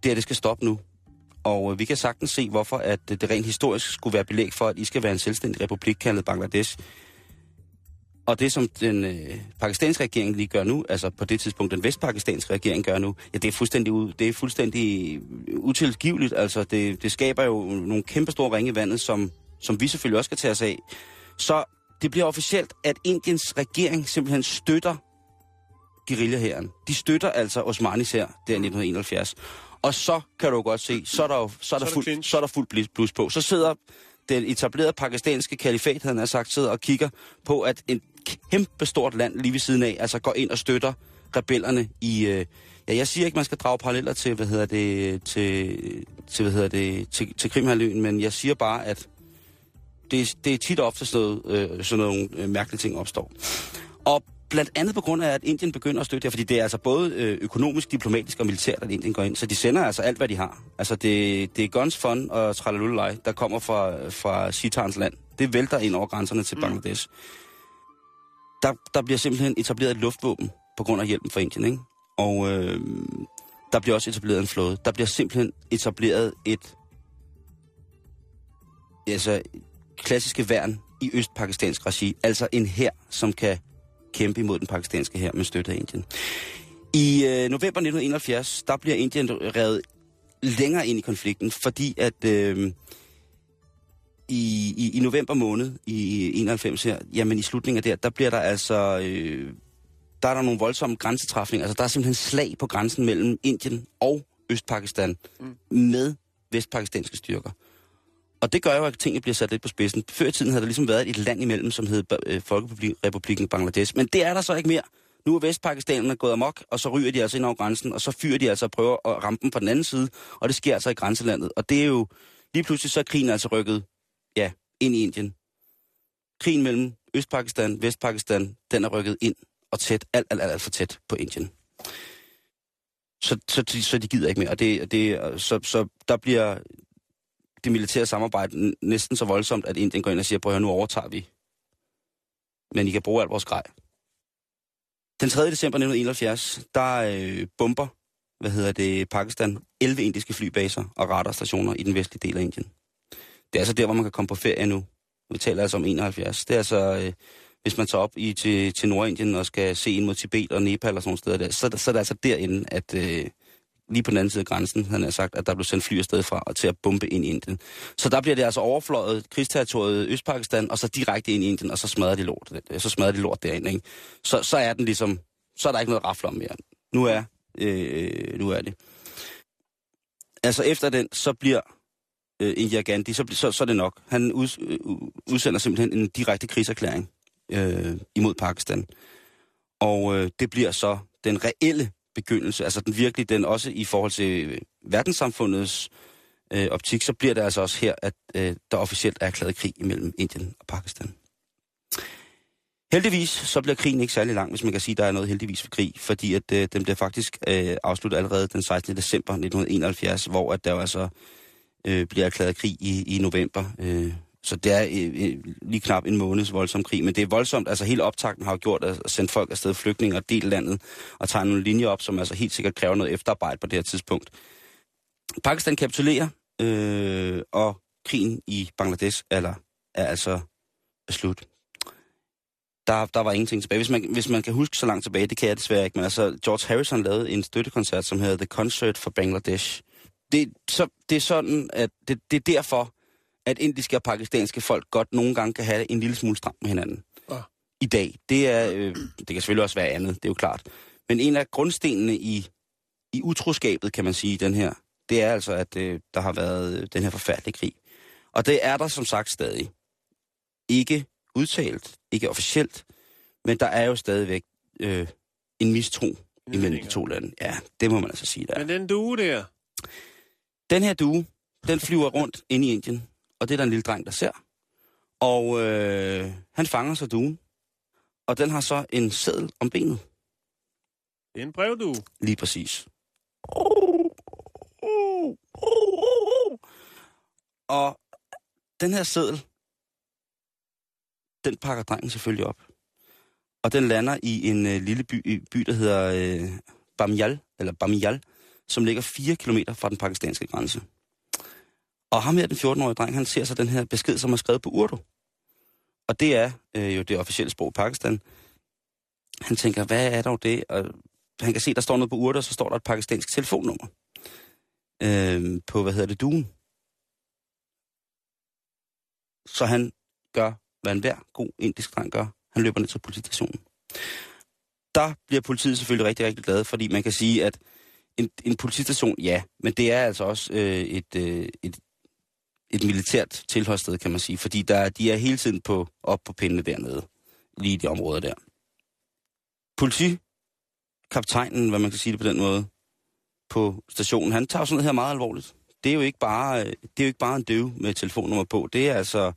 det her, det skal stoppe nu. Og øh, vi kan sagtens se, hvorfor at øh, det rent historisk skulle være belæg for, at I skal være en selvstændig republik kaldet Bangladesh. Og det, som den øh, pakistanske regering lige gør nu, altså på det tidspunkt den vestpakistanske regering gør nu, ja, det er fuldstændig, u- det er fuldstændig utilgiveligt. Altså, det, det skaber jo nogle kæmpe store ringe i vandet, som, som vi selvfølgelig også skal tage os af. Så det bliver officielt, at Indiens regering simpelthen støtter guerillahæren. De støtter altså Osmanis her, der i 1971. Og så kan du godt se, så er der, jo, så er der, Så er fuld, clinch. så er der fuld blus- blus på. Så sidder den etablerede pakistanske kalifat, han sagt, sidder og kigger på, at en kæmpe stort land lige ved siden af, altså går ind og støtter rebellerne i... Øh, ja, jeg siger ikke, man skal drage paralleller til, hvad hedder det, til, til, hvad hedder det, til, til Krimhaløen, men jeg siger bare, at det, det er tit og ofte sådan, noget, øh, sådan nogle øh, mærkelige ting opstår. Og blandt andet på grund af, at Indien begynder at støtte det, fordi det er altså både øh, økonomisk, diplomatisk og militært, at Indien går ind. Så de sender altså alt, hvad de har. Altså det, det er guns, fun og tralalulaj, der kommer fra, fra Sitarens land. Det vælter ind over grænserne til Bangladesh. Der, der bliver simpelthen etableret et luftvåben på grund af hjælpen fra Indien, ikke? Og øh, der bliver også etableret en flåde. Der bliver simpelthen etableret et altså, klassiske værn i østpakistansk regi. Altså en her, som kan kæmpe imod den pakistanske her med støtte af Indien. I øh, november 1971, der bliver Indien revet længere ind i konflikten, fordi at øh, i, i, i november måned i 91 her, jamen i slutningen af der, der bliver der altså, øh, der er der nogle voldsomme grænsetræfninger. Altså der er simpelthen slag på grænsen mellem Indien og Østpakistan mm. med vestpakistanske styrker. Og det gør jo, at tingene bliver sat lidt på spidsen. Før i tiden havde der ligesom været et land imellem, som hed øh, Folkerepubliken Bangladesh. Men det er der så ikke mere. Nu er Vestpakistanerne gået amok, og så ryger de altså ind over grænsen, og så fyrer de altså og prøver at ramme dem på den anden side, og det sker altså i grænselandet. Og det er jo, lige pludselig så er krigen altså rykket, ja, ind i Indien. Krigen mellem Østpakistan, Vestpakistan, den er rykket ind og tæt, alt, alt, alt, alt for tæt på Indien. Så, så, så, så de gider ikke mere, og det, det, så, så der bliver det militære samarbejde næsten så voldsomt, at Indien går ind og siger, prøv at nu overtager vi. Men I kan bruge alt vores grej. Den 3. december 1971, der øh, bomber, hvad hedder det, Pakistan, 11 indiske flybaser og radarstationer i den vestlige del af Indien. Det er altså der, hvor man kan komme på ferie nu. Vi taler altså om 71. Det er altså, øh, hvis man tager op i, til, til Nordindien og skal se ind mod Tibet og Nepal og sådan nogle steder der, så, så er det altså derinde, at, øh, lige på den anden side af grænsen, han har sagt, at der blev sendt fly afsted fra og til at bombe ind i Indien. Så der bliver det altså overfløjet krigsterritoriet Østpakistan, og så direkte ind i Indien, og så smadrer de lort, så smadrer de lort derinde. Ikke? Så, så er den ligesom, så er der ikke noget rafle om mere. Nu er, øh, øh, nu er det. Altså efter den, så bliver øh, Indira Gandhi, så, så, så er det nok. Han ud, øh, udsender simpelthen en direkte krigserklæring øh, imod Pakistan. Og øh, det bliver så den reelle begyndelse, altså den virkelig, den også i forhold til øh, verdenssamfundets øh, optik, så bliver det altså også her, at øh, der officielt er erklæret krig imellem Indien og Pakistan. Heldigvis så bliver krigen ikke særlig lang, hvis man kan sige, at der er noget heldigvis for krig, fordi at øh, den bliver faktisk øh, afsluttet allerede den 16. december 1971, hvor at der jo altså øh, bliver erklæret krig i, i november øh, så det er øh, øh, lige knap en måneds voldsom krig, men det er voldsomt. Altså hele optakten har jo gjort at sende folk afsted flygtninge og del landet og tage nogle linjer op, som altså helt sikkert kræver noget efterarbejde på det her tidspunkt. Pakistan kapitulerer, øh, og krigen i Bangladesh eller, er altså slut. Der, der var ingenting tilbage. Hvis man, hvis man kan huske så langt tilbage, det kan jeg desværre ikke, men altså George Harrison lavede en støttekoncert, som hedder The Concert for Bangladesh. Det, så, det er sådan, at det, det er derfor, at indiske og pakistanske folk godt nogle gange kan have en lille smule stramt med hinanden. Ja. I dag. Det, er, øh, det kan selvfølgelig også være andet, det er jo klart. Men en af grundstenene i, i utroskabet, kan man sige, den her, det er altså, at øh, der har været øh, den her forfærdelige krig. Og det er der som sagt stadig. Ikke udtalt, ikke officielt, men der er jo stadigvæk øh, en mistro imellem de to lande. Ja, det må man altså sige der. Men den due der? Den her due, den flyver rundt ind i Indien og det er der en lille dreng, der ser. Og øh, han fanger så duen, og den har så en sædel om benet. Det er en brevdue. Lige præcis. Og den her sædel, den pakker drengen selvfølgelig op. Og den lander i en øh, lille by, by, der hedder øh, Bamial, eller Bamial, som ligger 4 km fra den pakistanske grænse. Og ham her, den 14-årige dreng, han ser så den her besked, som er skrevet på Urdu. Og det er øh, jo det officielle sprog i Pakistan. Han tænker, hvad er dog det? Og han kan se, der står noget på Urdu, og så står der et pakistansk telefonnummer. Øh, på, hvad hedder det, duen. Så han gør, hvad enhver god indisk dreng gør. Han løber ned til politistationen. Der bliver politiet selvfølgelig rigtig, rigtig glad, fordi man kan sige, at en, en politistation, ja, men det er altså også øh, et, øh, et, et militært tilholdssted, kan man sige, fordi der, de er hele tiden på, op på pindene dernede, lige i de områder der. Politi kaptajnen, hvad man kan sige det på den måde, på stationen, han tager sådan noget her meget alvorligt. Det er jo ikke bare, øh, det er jo ikke bare en døv med telefonnummer på. Det er altså,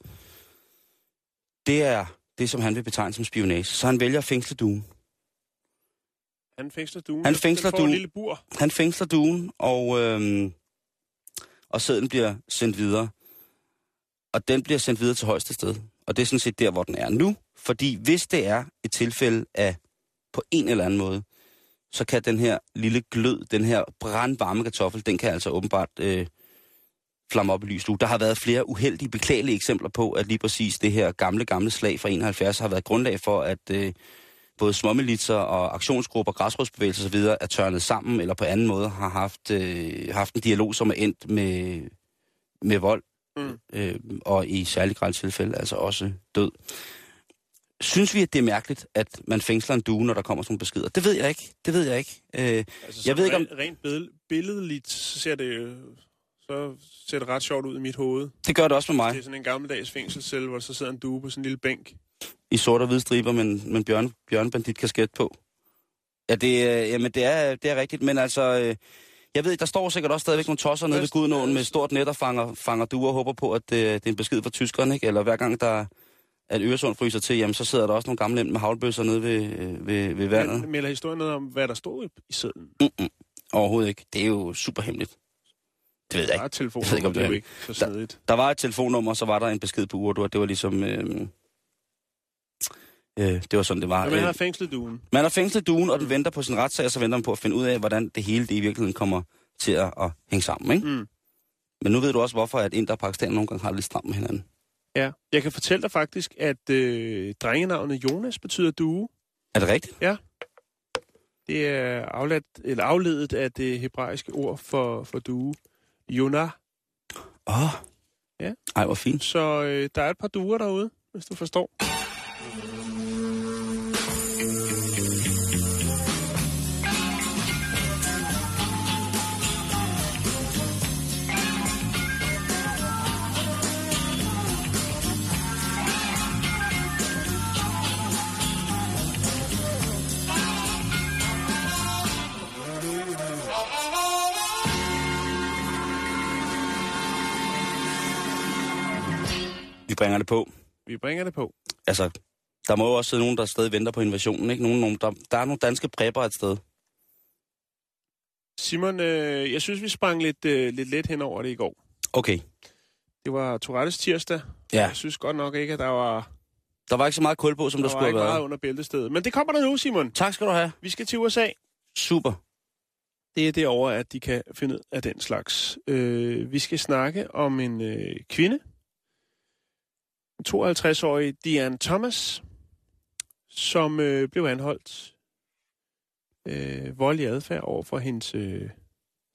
det er det, som han vil betegne som spionage. Så han vælger at fængsle duen. Han fængsler duen. Han fængsler duen. lille bur. Han fængsler duen, og, øhm, og sæden bliver sendt videre. Og den bliver sendt videre til højeste sted. Og det er sådan set der, hvor den er nu. Fordi hvis det er et tilfælde af på en eller anden måde, så kan den her lille glød, den her brandvarme kartoffel, den kan altså åbenbart øh, flamme op i lys. Der har været flere uheldige, beklagelige eksempler på, at lige præcis det her gamle, gamle slag fra 71 har været grundlag for, at øh, både småmilitser og aktionsgrupper, græsrodsbevægelser osv. er tørnet sammen, eller på anden måde har haft, øh, haft en dialog, som er endt med, med vold, Mm. øh, og i særlig grad tilfælde altså også død. Synes vi, at det er mærkeligt, at man fængsler en due, når der kommer sådan nogle beskeder? Det ved jeg ikke. Det ved jeg ikke. Øh, Altså, Jeg ved ikke, om- Rent, rent billed, billedligt, så ser det så ser det ret sjovt ud i mit hoved. det gør det også med mig. Det er sådan en gammeldags fængselscelle, hvor så sidder en due på sådan en lille bænk. I sort og hvide striber, men, men bjørn, bjørnebandit kasket på. Ja, det, øh, jamen, det, er, det er rigtigt, men altså... Øh, jeg ved, der står sikkert også stadigvæk nogle tosser nede ved Gudnåen med et stort net og fanger, fanger duer og håber på, at øh, det er en besked fra tyskerne, ikke? Eller hver gang der at Øresund fryser til, jamen, så sidder der også nogle gamle med havlbøsser nede ved, øh, ved, ved vandet. Men melder historien noget om, hvad der stod i, i sædlen? Mm-mm. Overhovedet ikke. Det er jo super hemmeligt. Det ved jeg Der ikke. er telefon, Jeg ved ikke, om det er det jo er- ikke så snedigt. Der var et telefonnummer, så var der en besked på Urdu, og det var ligesom... Øh, øh, det var sådan, det var. Men man Øh, har fængslet duen. Man har fængslet duen, og den venter på sin retssag, og så venter man på at finde ud af, hvordan det hele det i virkeligheden kommer til at, at hænge sammen. Ikke? Mm. Men nu ved du også, hvorfor at Indre og Pakistan nogle gange har det lidt stramt med hinanden. Ja. Jeg kan fortælle dig faktisk, at øh, drengenavnet Jonas betyder due. Er det rigtigt? Det er afledt, eller afledet af det hebraiske ord for, for due. Jonah. Åh. Oh. Ja. Ej, hvor fint. Så øh, der er et par duer derude, hvis du forstår. Bringer det på. Vi bringer det på. Altså, der må jo også sidde nogen, der stadig venter på invasionen. Ikke? Nogen, nogen, der, der er nogle danske prepper et sted. Simon, øh, jeg synes, vi sprang lidt, øh, lidt let hen over det i går. Okay. Det var Tourettes tirsdag. Ja, Jeg synes godt nok ikke, at der var, der var ikke så meget kul på, som der, der var skulle ikke have meget været. under bæltestedet. Men det kommer der nu, Simon. Tak skal du have. Vi skal til USA. Super. Det er derovre, at de kan finde ud af den slags. Øh, vi skal snakke om en øh, kvinde, en 52-årig Diane Thomas, som øh, blev anholdt øh, voldelig adfærd over for hendes øh,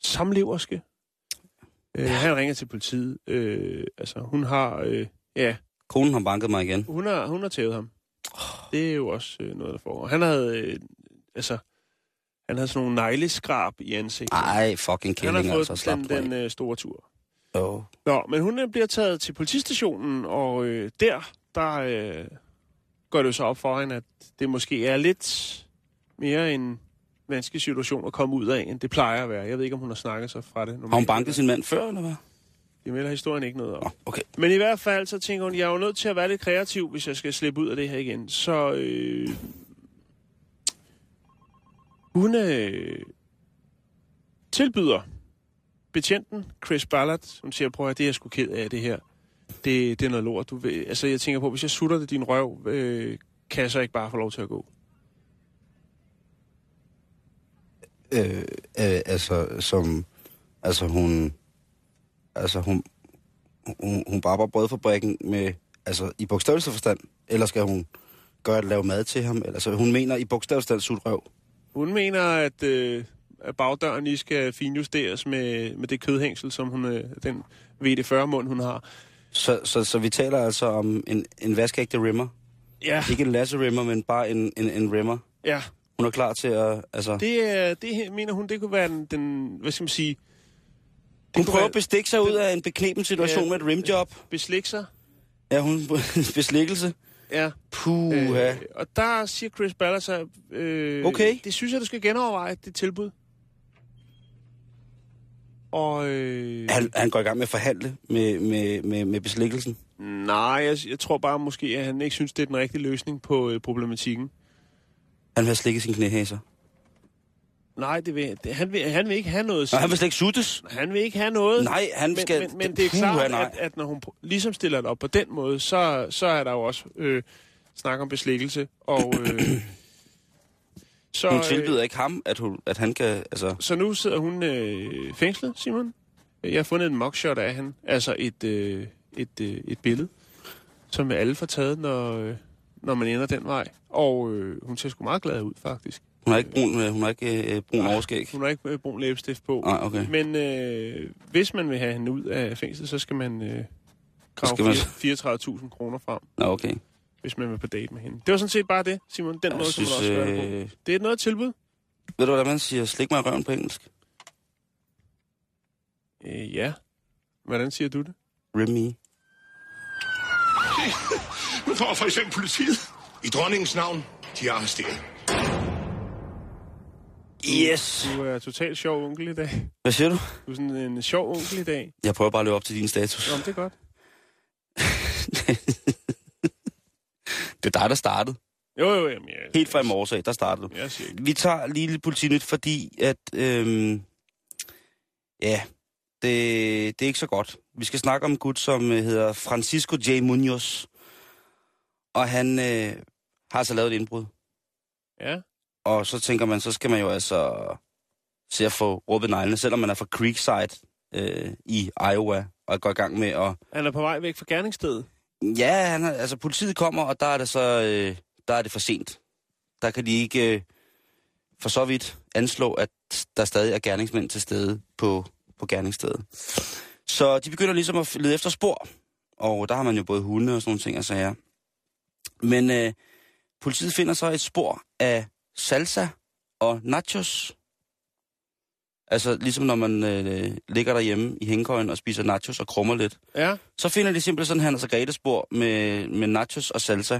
samleverske. Øh, han ringer til politiet. Øh, altså, hun har, øh, ja, Konen har banket mig igen. hun har, hun har tævet ham. Det er jo også øh, noget, der foregår. Han havde, øh, altså, han havde sådan nogle negleskrab i ansigtet. Ej, fucking Han har fået altså. Den, den øh, store tur. Oh. Nå, men hun øh, bliver taget til politistationen, og øh, der, der øh, går det jo så op for hende, at det måske er lidt mere en vanskelig situation at komme ud af, end det plejer at være. Jeg ved ikke, om hun har snakket sig fra det. Normalt. Har hun banket sin mand før, eller hvad? Det melder historien ikke noget om. Nå, okay. Men i hvert fald, så tænker hun, jeg er jo nødt til at være lidt kreativ, hvis jeg skal slippe ud af det her igen. Så øh, hun øh, tilbyder betjenten, Chris Ballard, hun siger, prøv at det er jeg sgu ked af det her. Det, det er noget lort. Du vil, altså, jeg tænker på, hvis jeg sutter det din røv, øh, kan jeg så ikke bare få lov til at gå? Øh, øh, altså, som... Altså, hun... Altså, hun... Hun, hun bare på brødfabrikken med... Altså, i bogstaveligste forstand. Eller skal hun gøre at lave mad til ham? Eller, altså, hun mener i bogstaveligste forstand sut røv. Hun mener, at, øh, at bagdøren lige skal finjusteres med, med det kødhængsel, som hun, øh, den VD40-mund, hun har. Så, så, så vi taler altså om en, en vaskeægte rimmer. Ja, Ikke en lasse rimmer, men bare en, en, en rimmer. ja. Hun er klar til at... Altså, Det, er- det mener hun, det kunne være den, den hvad skal man sige, hun kunne prøver være- at bestikke sig ud af en beknepen situation Ja. med et rimjob. beslikke sig. Ja, hun... beslikkelse. Ja. Puha. Øh, og der siger Chris Ballard så, øh, Okay. det synes jeg, du skal genoverveje, det tilbud. Og øh, Han, han går i gang med at forhandle med, med, med, med beslækkelsen. nej, jeg, jeg tror bare måske, at han ikke synes, det er den rigtige løsning på øh, problematikken. Han vil have slikket sin knæhæser. Nej, det vil, det, han, vil, han vil ikke have noget. Og han vil slet ikke suttes. han vil ikke have noget. Nej, han men, skal... Men, men det er klart, nej. at, at når hun ligesom stiller det op på den måde, så, så er der jo også øh, snak om beslækkelse. Og, øh, så, Hun øh, tilbyder ikke ham, at, hun, at han kan... Altså, Så nu sidder hun øh, fængslet, Simon. Jeg har fundet en mugshot af hende. Altså et, øh, et, øh, et billede, som alle får taget, når, øh, når man ender den vej. Og øh, hun ser sgu meget glad ud, faktisk. hun har ikke brun, øh, hun har ikke øh, brun Nej. overskæg. Hun har ikke øh, brun læbestift på. Nej, okay. Men øh, hvis man vil have hende ud af fængslet, så skal man øh, grave man- 34.000 kroner frem, Nå, okay. Hvis man vil på date med hende. Det var sådan set bare det, Simon. Den Jeg måde, synes, kan man også gøre øh, på. Det er noget tilbud. Ved du, hvad man siger? Slik mig røven på engelsk. Øh, ja. Hvordan siger du det? Rim me. Nu får for eksempel politiet. I dronningens navn, de er arresteret. Yes! Du er totalt sjov onkel i dag. Hvad siger du? Du er sådan en sjov onkel i dag. Jeg prøver bare at leve op til din status. Nå, men det er godt. det er dig, der startede. Jo, jo, jamen, jeg, Helt fra i morges af, der startede du. Jeg siger ikke. Vi tager lige lidt politinyt, fordi at... Øhm, ja, det, det er ikke så godt. Vi skal snakke om en gut, som øh, hedder Francisco J. Munoz. Og han øh, har altså lavet et indbrud. Ja, Og så tænker man, så skal man jo altså se at få råbet neglene, selvom man er fra Creekside øh, i Iowa, og går i gang med at... han er på vej væk fra gerningsstedet. Ja, han altså politiet kommer, og der er det så øh, der er det for sent. Der kan de ikke øh, for så vidt anslå, at der stadig er gerningsmænd til stede på, på gerningsstedet. Så de begynder ligesom at lede efter spor, og der har man jo både hunde og sådan nogle ting og sager. Men øh, politiet finder så et spor af salsa og nachos. Altså ligesom når man øh, ligger derhjemme i hængekøjen og spiser nachos og krummer lidt. Ja, Så finder de simpelthen sådan Hans og Grete spor med, med nachos og salsa.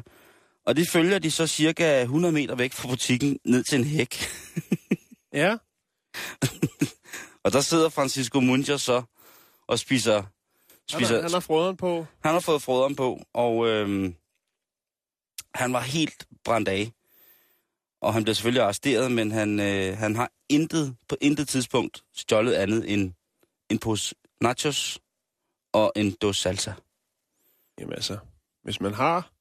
Og det følger de så cirka 100 meter væk fra butikken ned til en hæk. ja. Og der sidder Francisco Muncher så og spiser... Han, spiser har, han har frøderen på. han har fået froderen på, og øhm, han var helt brændt af. Og han blev selvfølgelig arresteret, men han, øh, han har intet, på intet tidspunkt stjålet andet end en pose nachos og en dåse salsa. Jamen altså, hvis man har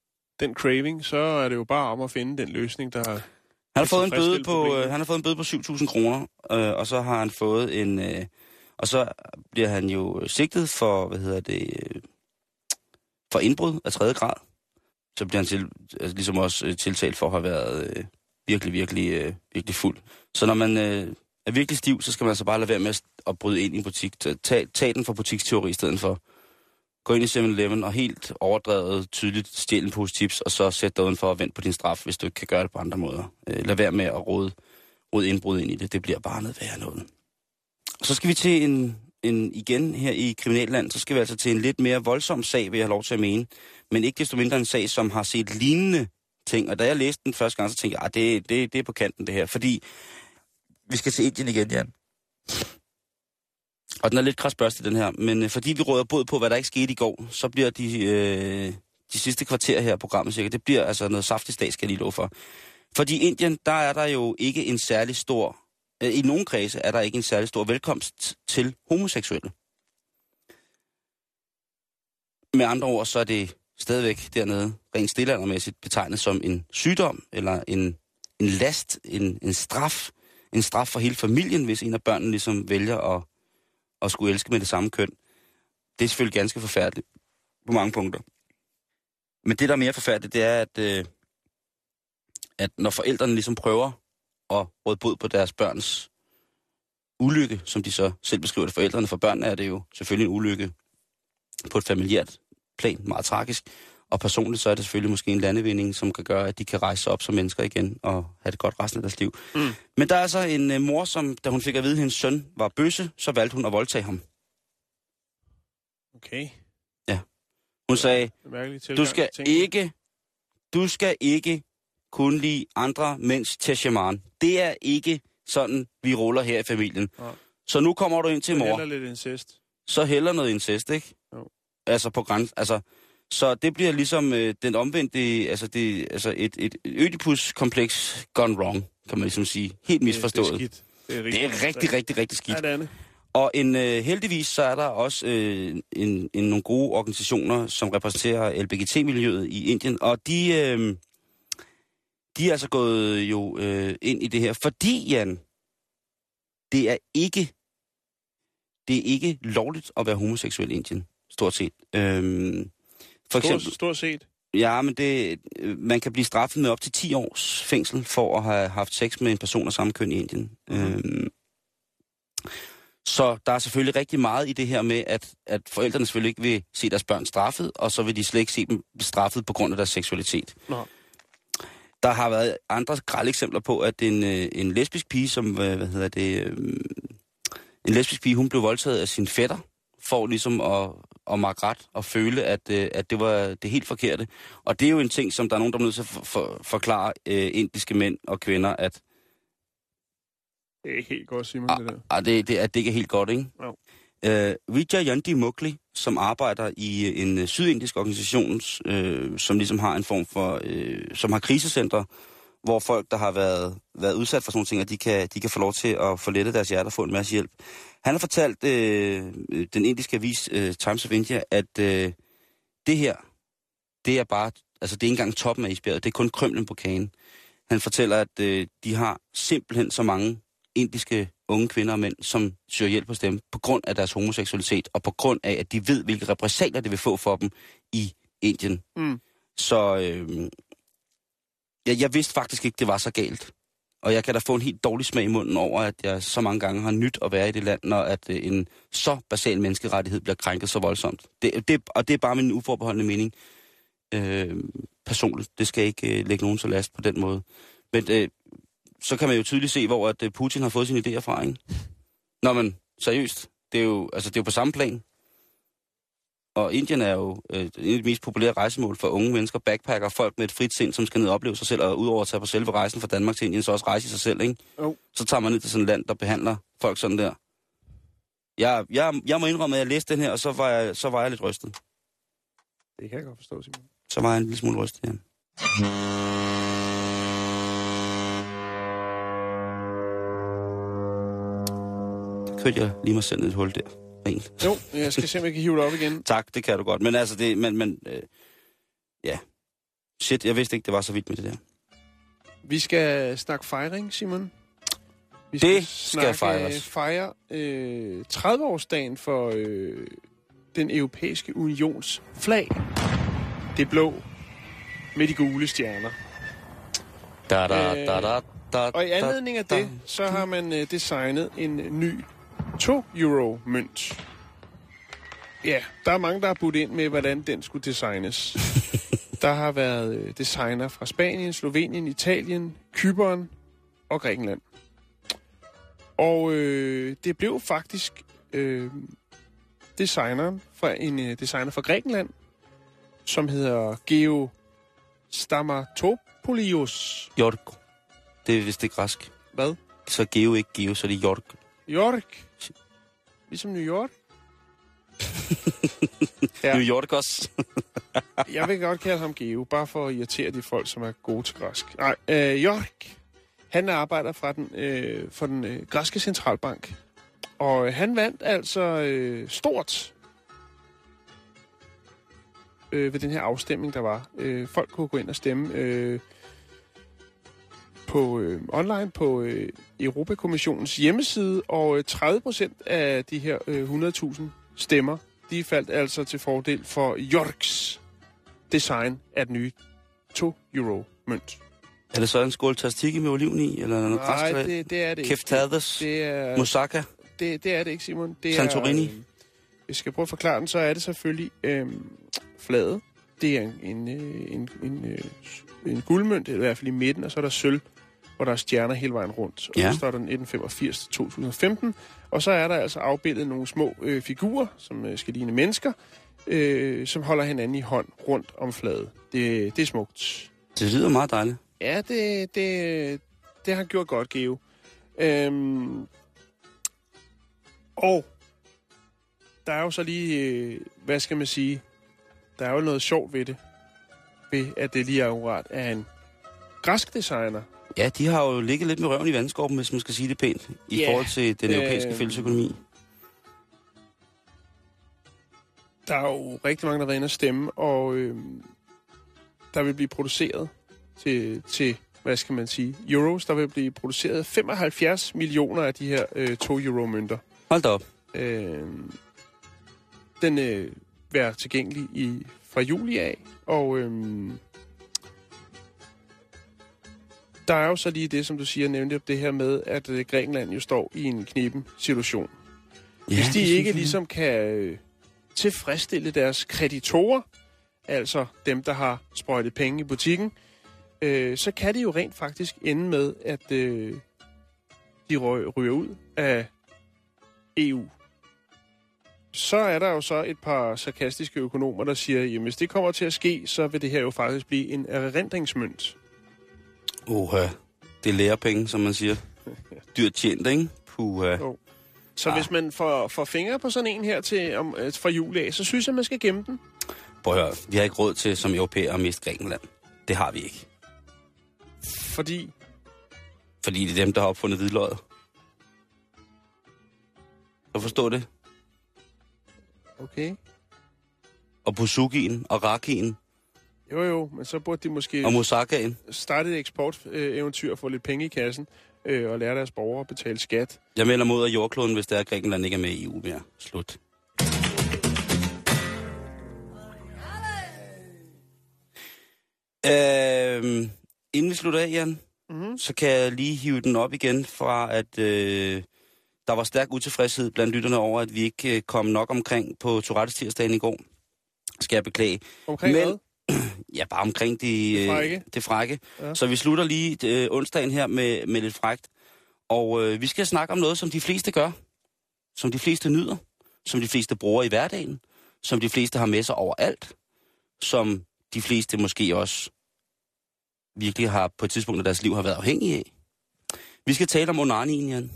den craving, så er det jo bare om at finde den løsning, der... Han har, fået en bøde på, problemet. øh, han har fået en bøde på 7.000 kroner, øh, og så har han fået en... Øh, og så bliver han jo sigtet for, hvad hedder det, øh, for indbrud af tredje grad. Så bliver han til, altså, ligesom også øh, tiltalt for at have været øh, virkelig, virkelig, øh, virkelig fuld. Så når man øh, er virkelig stiv, så skal man altså bare lade være med at, bryde ind i en butik. Tag, tag, den for butiksteori i stedet for. Gå ind i 7-Eleven og helt overdrevet tydeligt stjæl en pose chips, og så sæt dig udenfor og vent på din straf, hvis du ikke kan gøre det på andre måder. Øh, lad være med at rode, rode indbrud ind i det. Det bliver bare noget værre noget. Og så skal vi til en, en, igen her i Kriminalland, så skal vi altså til en lidt mere voldsom sag, vil jeg have lov til at mene. Men ikke desto mindre en sag, som har set lignende ting. Og da jeg læste den første gang, så tænkte jeg, at det, det, det er på kanten det her. Fordi vi skal til Indien igen, Jan. Og den er lidt krasbørste, den her. Men øh, fordi vi råder bod på, hvad der ikke skete i går, så bliver de, øh, de sidste kvarter her af programmet sikkert, det bliver altså noget saftig stat, skal jeg lige love for. Fordi i Indien, der er der jo ikke en særlig stor, øh, i nogle kredse er der ikke en særlig stor velkomst til homoseksuelle. Med andre ord, så er det stadigvæk dernede rent stillandermæssigt betegnet som en sygdom, eller en, en last, en, en straf, en straf for hele familien, hvis en af børnene ligesom vælger at, at skulle elske med det samme køn. Det er selvfølgelig ganske forfærdeligt på mange punkter. Men det, der er mere forfærdeligt, det er, at, øh, at når forældrene ligesom prøver at råde bod på deres børns ulykke, som de så selv beskriver det forældrene, for børnene er det jo selvfølgelig en ulykke på et familiært plan, meget tragisk. Og personligt så er det selvfølgelig måske en landevinding, som kan gøre, at de kan rejse sig op som mennesker igen og have det godt resten af deres liv. Mm. Men der er så en uh, mor, som da hun fik at vide, at hendes søn var bøsse, så valgte hun at voldtage ham. Okay. Hun sagde, du skal ikke du skal ikke kunne lide andre mænds teshaman. Det er ikke sådan, vi ruller her i familien. Nej. Så nu kommer du ind til mor. Eller lidt incest. så heller noget incest, ikke? Altså på græns, altså, så det bliver ligesom øh, den omvendte, altså, det, altså et, et Ødipus-kompleks gone wrong, kan man ligesom sige. Helt misforstået. Det, det er skidt. Det er det er rigtig, rigtig, rigtig skidt. Ja, det er det. Og en, øh, heldigvis så er der også øh, en, en, nogle gode organisationer, som repræsenterer LBGT-miljøet i Indien, og de, øh, de er altså gået jo øh, ind i det her, fordi, Jan, det er ikke det er ikke lovligt at være homoseksuel i Indien, stort set. Øhm, for eksempel, Stort, stort set. ja, men det, øh, man kan blive straffet med op til 10 års fængsel for at have haft sex med en person af samme køn i Indien. Mm-hmm. Øhm, så der er selvfølgelig rigtig meget i det her med, at, at forældrene selvfølgelig ikke vil se deres børn straffet, og så vil de slet ikke se dem straffet på grund af deres seksualitet. Nå. Der har været andre grælde eksempler på, at en, øh, en lesbisk pige, som, øh, hvad hedder det, øh, en lesbisk pige, hun blev voldtaget af sin fætter, for ligesom at, at makke ret og føle, at, øh, at det var det helt forkerte. Og det er jo en ting, som der er nogen, der er nødt til at for, for, forklare øh, indiske mænd og kvinder, at Det er ikke helt godt, Simon, det der. ah, det, det, at det ikke er helt godt, ikke? Jo. Øh, Vijay Yandi Mukli, som arbejder i øh, en øh, sydindisk organisation, øh, som ligesom har en form for, øh, som har krisecenter, hvor folk, der har været, været udsat for sådan nogle ting, at de kan, de kan få lov til at få lettet deres hjerte og få en masse hjælp. Han har fortalt øh, den indiske avis øh, Times of India, at øh, det her, det er bare, altså det er ikke engang toppen af isbjerget, det er kun krymlen på kagen. Han fortæller, at øh, de har simpelthen så mange indiske unge kvinder og mænd, som søger hjælp hos dem på grund af deres homoseksualitet, og på grund af, at de ved, hvilke repræsalier det vil få for dem i Indien. Mm. Så øh, jeg, jeg vidste faktisk ikke, det var så galt. Og jeg kan da få en helt dårlig smag i munden over, at jeg så mange gange har nyt at være i det land, når at øh, en så basal menneskerettighed bliver krænket så voldsomt. Det, det, og det er bare min uforbeholdende mening. Øh, personligt. Det skal ikke øh, lægge nogen så last på den måde. Men øh, så kan man jo tydeligt se, hvor at øh, Putin har fået sine idéer fra, ikke? Nå, men seriøst. Det er jo, altså, det er jo på samme plan. Og Indien er jo øh, en af de mest populære rejsemål for unge mennesker, backpacker, folk med et frit sind, som skal ned og opleve sig selv, og udover at tage på selve rejsen fra Danmark til Indien, så også rejse i sig selv, ikke? Jo. Så tager man ned til sådan et land, der behandler folk sådan der. Jeg, jeg, jeg må indrømme, at jeg læste den her, og så var jeg, så var jeg lidt rystet. Det kan jeg godt forstå, Simon. Så var jeg en lille smule rystet, ja. Der kørte jeg lige mig selv ned i et hul der. Rent. Jo, jeg skal se, om jeg kan hive det op igen. Tak, det kan du godt. Men altså, det, men, men øh, ja. Shit, jeg vidste ikke, det var så vildt med det der. Vi skal snakke fejring, Simon. Vi Det skal fejres. fejre øh, 30-årsdagen for øh, den europæiske unions flag. Det blå med de gule stjerner. Da, da, Øh, da, da, da, Og i anledning af det, så har man øh, designet en ny 2-euro-mønt. Ja, der er mange, der har budt ind med, hvordan den skulle designes. der har været øh, designer fra Spanien, Slovenien, Italien, Kypern og Grækenland. Og øh, det blev faktisk øh, designeren fra en øh, designer fra Grækenland, som hedder Geo Stamatopoulos. Jork. Det er vist ikke græsk. Hvad? Så Geo ikke Geo, så er det Jork. Ligesom New York. Ja. New York også. Jeg vil godt kalde ham Geo, bare for at irritere de folk, som er gode til græsk. Nej, øh, York. Han arbejder fra den, øh, for den øh, græske centralbank. Og øh, han vandt altså øh, stort øh, ved den her afstemning, der var. Øh, folk kunne gå ind og stemme øh, på øh, online på øh, Europakommissionens hjemmeside, og øh, 30 procent af de her øh, 100.000 stemmer, de faldt altså til fordel for Yorks design af den nye 2-euro-mønt. Er det så en skål tastiki med oliven i, eller noget Nej, græsk? det, det er det. Keftades, Det er, moussaka. det, det er det ikke, Simon. Det Santorini. Er, øh, hvis jeg skal prøve at forklare den, så er det selvfølgelig øh, flade. Det er en, en, øh, en, en, øh, en guldmønt, i hvert fald i midten, og så er der sølv, hvor der er stjerner hele vejen rundt. Og Ja. så står den 1985 til 2015. Og så er der altså afbildet nogle små øh, figurer, som øh, skal ligne mennesker, øh, som holder hinanden i hånd rundt om fladet. Det, det er smukt. Det lyder meget dejligt. Ja, det, det, det har gjort godt, Geo. Øhm, og der er jo så lige, øh, hvad skal man sige, der er jo noget sjovt ved det, ved at det lige akkurat er en græsk designer. Ja, de har jo ligget lidt med røven i vandskorpen, hvis man skal sige det pænt, i Ja, forhold til den europæiske øh, fællesøkonomi. Der er jo rigtig mange, der og stemme, og øh, der vil blive produceret til, til, hvad skal man sige, euros. Der vil blive produceret 75 millioner af de her øh, 2 euro mønter. Hold da op. Øh, den øh, være tilgængelig i, fra juli af, og øh, der er jo så lige det, som du siger, nemlig det her med, at øh, Grækenland jo står i en kniben situation. Ja, Hvis de ikke ligesom kan øh, tilfredsstille deres kreditorer, altså dem, der har sprøjtet penge i butikken, øh, så kan det jo rent faktisk ende med, at øh, de ryger ud af EU. Så er der jo så et par sarkastiske økonomer, der siger, at hvis det kommer til at ske, så vil det her jo faktisk blive en erindringsmønt. Oha. Det er lærepenge, som man siger. Dyrt tjent, ikke? Puha. Jo. Så Ah. hvis man får, får fingre på sådan en her til, om, øh, fra jul af, så synes jeg, man skal gemme den. Prøv at høre, vi har ikke råd til som europæer at miste Grækenland. Det har vi ikke. Fordi Fordi det er dem, der har opfundet hvidløjet. Kan du forstå det? Okay. Og Buzukien og Rakien Jo, jo, men så burde de måske og Moussakaen. starte et eksporteventyr og få lidt penge i kassen øh, og lære deres borgere at betale skat. Jeg melder mod af jordkloden, hvis der er Grækenland ikke er med i EU mere. Slut. Øhm, inden vi slutter af, Jan, Mm-hmm. så kan jeg lige hive den op igen fra, at øh, der var stærk utilfredshed blandt lytterne over, at vi ikke øh, kom nok omkring på Tourettes tirsdagen i går. Skal jeg beklage. Omkring Men- hvad? Ja, bare omkring de, Det øh, frække. det frække. Ja. Så vi slutter lige øh, onsdagen her med, med lidt frækt. Og øh, vi skal snakke om noget, som de fleste gør. Som de fleste nyder. Som de fleste bruger i hverdagen. Som de fleste har med sig overalt. Som de fleste måske også virkelig har på et tidspunkt af deres liv har været afhængige af. Vi skal tale om onanien, Jan.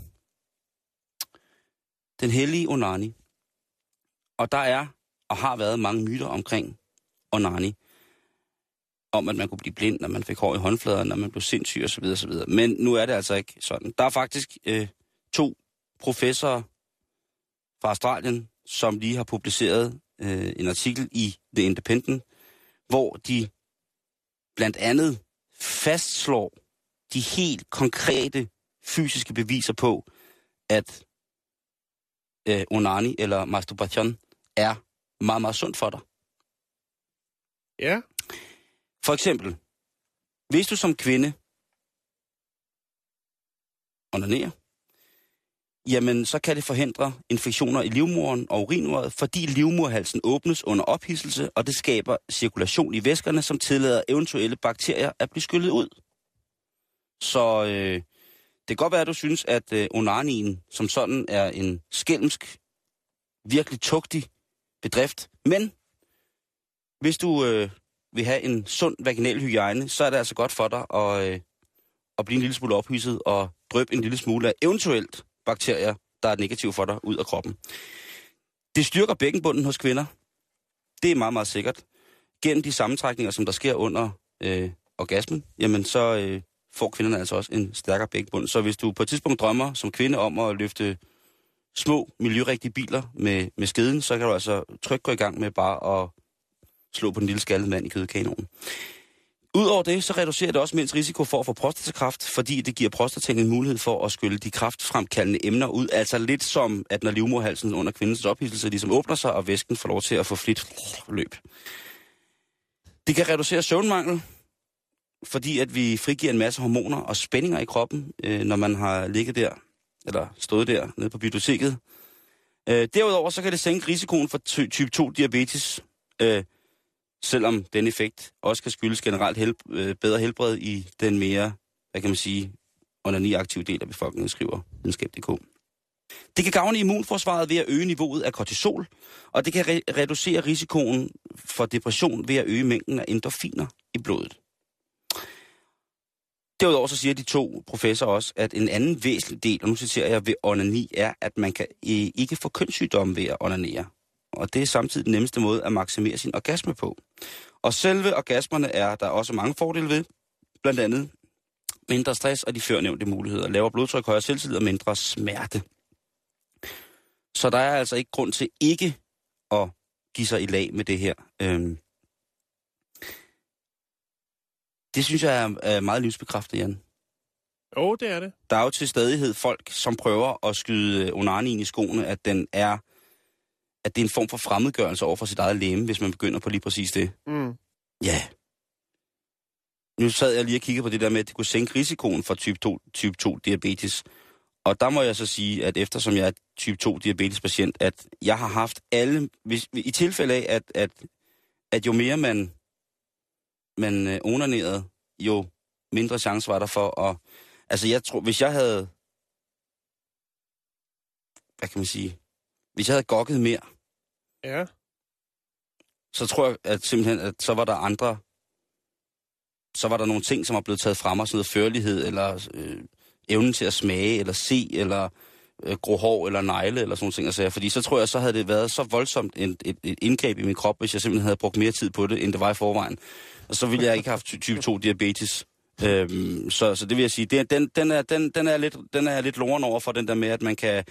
Den hellige onani. Og der er og har været mange myter omkring onani om, at man kunne blive blind, når man fik hår i håndfladerne, når man blev sindssyg osv. osv. Men nu er det altså ikke sådan. Der er faktisk øh, to professorer fra Australien, som lige har publiceret øh, en artikel i The Independent, hvor de blandt andet fastslår de helt konkrete fysiske beviser på, at øh, onani eller masturbation er meget, meget sundt for dig. Ja. For eksempel, hvis du som kvinde onanerer, jamen så kan det forhindre infektioner i livmoderen og urinrøret, fordi livmoderhalsen åbnes under ophidselse, og det skaber cirkulation i væskerne, som tillader eventuelle bakterier at blive skyllet ud. Så øh, det kan godt være, at du synes, at øh, onanien som sådan er en skælmsk, virkelig tugtig bedrift, men hvis du øh, vil have en sund vaginal hygiejne, så er det altså godt for dig at, øh, at blive en lille smule ophidset og drøbe en lille smule af eventuelt bakterier, der er negative for dig, ud af kroppen. Det styrker bækkenbunden hos kvinder. Det er meget, meget sikkert. Gennem de sammentrækninger, som der sker under øh, orgasmen, jamen så øh, får kvinderne altså også en stærkere bækkenbund. Så hvis du på et tidspunkt drømmer som kvinde om at løfte små, miljørigtige biler med, med skeden, så kan du altså trygt gå i gang med bare at slå på den lille skaldede mand i kødkanonen. Udover det, så reducerer det også mænds risiko for at få prostatakræft, fordi det giver prostataen en mulighed for at skylle de kraftfremkaldende emner ud. Altså lidt som, at når livmorhalsen under kvindens ophidselse ligesom åbner sig, og væsken får lov til at få frit løb. Det kan reducere søvnmangel, fordi at vi frigiver en masse hormoner og spændinger i kroppen, øh, når man har ligget der, eller stået der nede på biblioteket. Øh, derudover så kan det sænke risikoen for ty- type 2 diabetes, øh, selvom den effekt også kan skyldes generelt helb- øh, bedre helbred i den mere, hvad kan man sige, onaniaktive del af befolkningen, skriver videnskab.dk. Det kan gavne immunforsvaret ved at øge niveauet af kortisol, og det kan re- reducere risikoen for depression ved at øge mængden af endorfiner i blodet. Derudover så siger de to professorer også, at en anden væsentlig del, og nu citerer jeg ved onani, er, at man kan ikke få kønssygdomme ved at onanere. Og det er samtidig den nemmeste måde at maksimere sin orgasme på. Og selve orgasmerne er der også mange fordele ved. Blandt andet mindre stress og de førnævnte muligheder. Lavere blodtryk, højere selvtillid og mindre smerte. Så der er altså ikke grund til ikke at give sig i lag med det her. Øhm. Det synes jeg er, meget livsbekræftende, Jan. Jo, det er det. Der er jo til stadighed folk, som prøver at skyde onanien i skoene, at den er at det er en form for fremmedgørelse over for sit eget læme, hvis man begynder på lige præcis det. Mm. Ja. Nu sad jeg lige og kiggede på det der med, at det kunne sænke risikoen for type 2, type 2 diabetes. Og der må jeg så sige, at eftersom jeg er type 2 diabetes patient, at jeg har haft alle, hvis, i tilfælde af, at, at, at jo mere man, man øh, onanerede, jo mindre chance var der for at... Altså jeg tror, hvis jeg havde... Hvad kan man sige? Hvis jeg havde gokket mere, Ja. så tror jeg at simpelthen, at så var der andre... Så var der nogle ting, som er blevet taget frem, og sådan noget førlighed, eller øh, evnen til at smage, eller se, eller øh, grå hår, eller negle, eller sådan nogle ting. Altså, fordi så tror jeg, så havde det været så voldsomt et, et, et indgreb i min krop, hvis jeg simpelthen havde brugt mere tid på det, end det var i forvejen. Og så ville jeg ikke have haft ty- type 2 diabetes. Øhm, så, så det vil jeg sige, det, den, den, er, den, den, er lidt, den er lidt loren over for den der med, at man kan,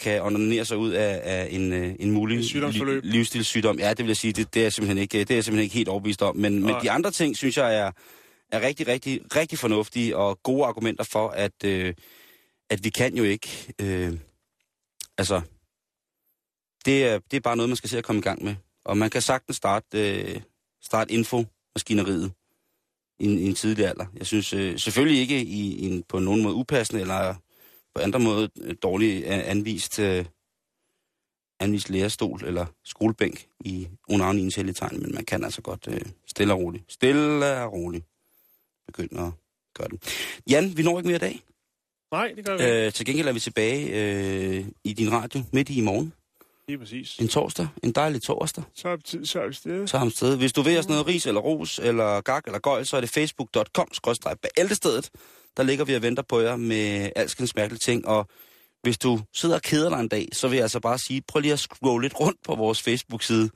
kan onanere sig ud af, af en, øh, en mulig li- livsstilssygdom. Ja, det vil jeg sige, det, det, er simpelthen ikke, det er jeg simpelthen ikke helt overbevist om. Men, men de andre ting, synes jeg, er, er rigtig, rigtig, rigtig fornuftige og gode argumenter for, at, øh, at vi kan jo ikke... Øh, altså, det er, det er bare noget, man skal se at komme i gang med. Og man kan sagtens starte, øh, starte infomaskineriet i i en tidlig alder. Jeg synes øh, selvfølgelig ikke i, i en, på nogen måde upassende, eller på andre måde øh, dårligt øh, anvist, øh, anvist lærestol eller skolebænk i onaniens helligtegn, men man kan altså godt øh, stille og roligt, stille og roligt begynde at gøre det. Jan, vi når ikke mere i dag. Nej, det gør vi ikke. Øh, til gengæld er vi tilbage øh, i din radio midt i morgen. Lige præcis. En torsdag. En dejlig torsdag. Så er tid- så er vi stedet. Så ham sted. Hvis du vil os noget ris eller ros, eller gak eller gøjl, så er det facebook.com bæltestedet. Der ligger vi og venter på jer med alskens mærkelige ting. Og hvis du sidder og keder dig en dag, så vil jeg altså bare sige, prøv lige at scrolle lidt rundt på vores Facebook-side.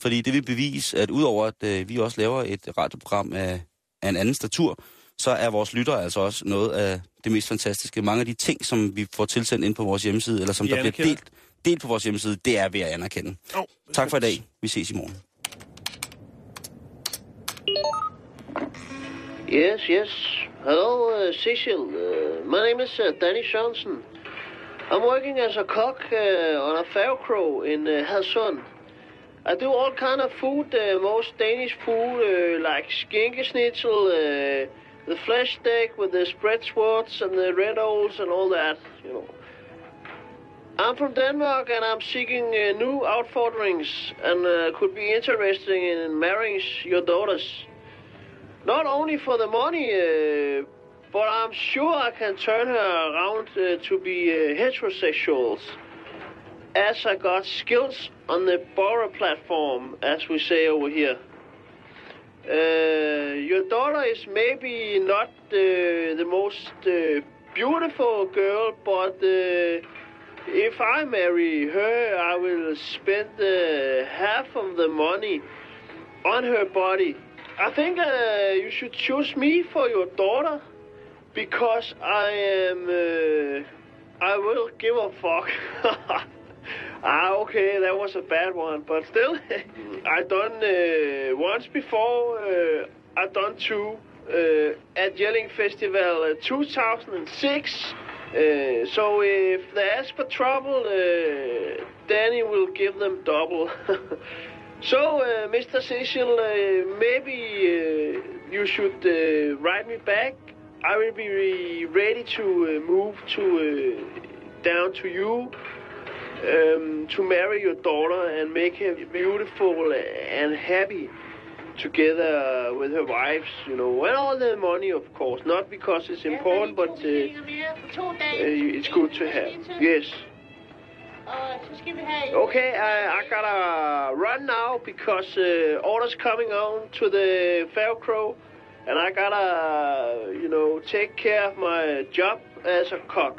Fordi det vil bevise, at udover at øh, vi også laver et radioprogram af, af en anden statur, så er vores lyttere altså også noget af det mest fantastiske. Mange af de ting, som vi får tilsendt ind på vores hjemmeside, eller som Vi der bliver anerkender. delt, delt på vores hjemmeside, det er ved at anerkende. Oh, Tak for i dag. Vi ses i morgen. Yes, yes. Hello, uh, Cecil. Uh, my name is uh, Danny Johnson. I'm working as a cook uh, on a Færgekro in uh, Hadsund. I do all kind of food, uh, most Danish food, uh, like skinkesnitzel, uh, the flesh steak with the spread swords and the red owls and all that, you know. I'm from Denmark and I'm seeking uh, new outforderings and uh, could be interested in marrying your daughters. Not only for the money, uh, but I'm sure I can turn her around uh, to be uh, heterosexuals. As I got skills on the borrow platform, as we say over here. Uh, your daughter is maybe not uh, the most uh, beautiful girl, but uh, if I marry her, I will spend half of the money on her body. I think uh, you should choose me for your daughter because I am. Uh, I will give a fuck. ah, okay, that was a bad one, but still, I done uh, once before. Uh, I done two uh, at Yelling Festival uh, 2006. Uh, so if they ask for trouble, uh, Danny will give them double. so, uh, Mr. Cecil, uh, maybe uh, you should uh, write me back. I will be ready to uh, move to uh, down to you um, to marry your daughter and make her beautiful and happy together with her wives, you know, and all the money, of course. Not because it's important, but it's good to have. Yes. Okay, I, I gotta run now because uh, orders coming on to the Faircrow, and I gotta, you know, take care of my job as a cock.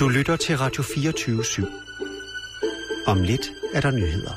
Du lytter til Radio 24 /7. Om lidt er der nyheder.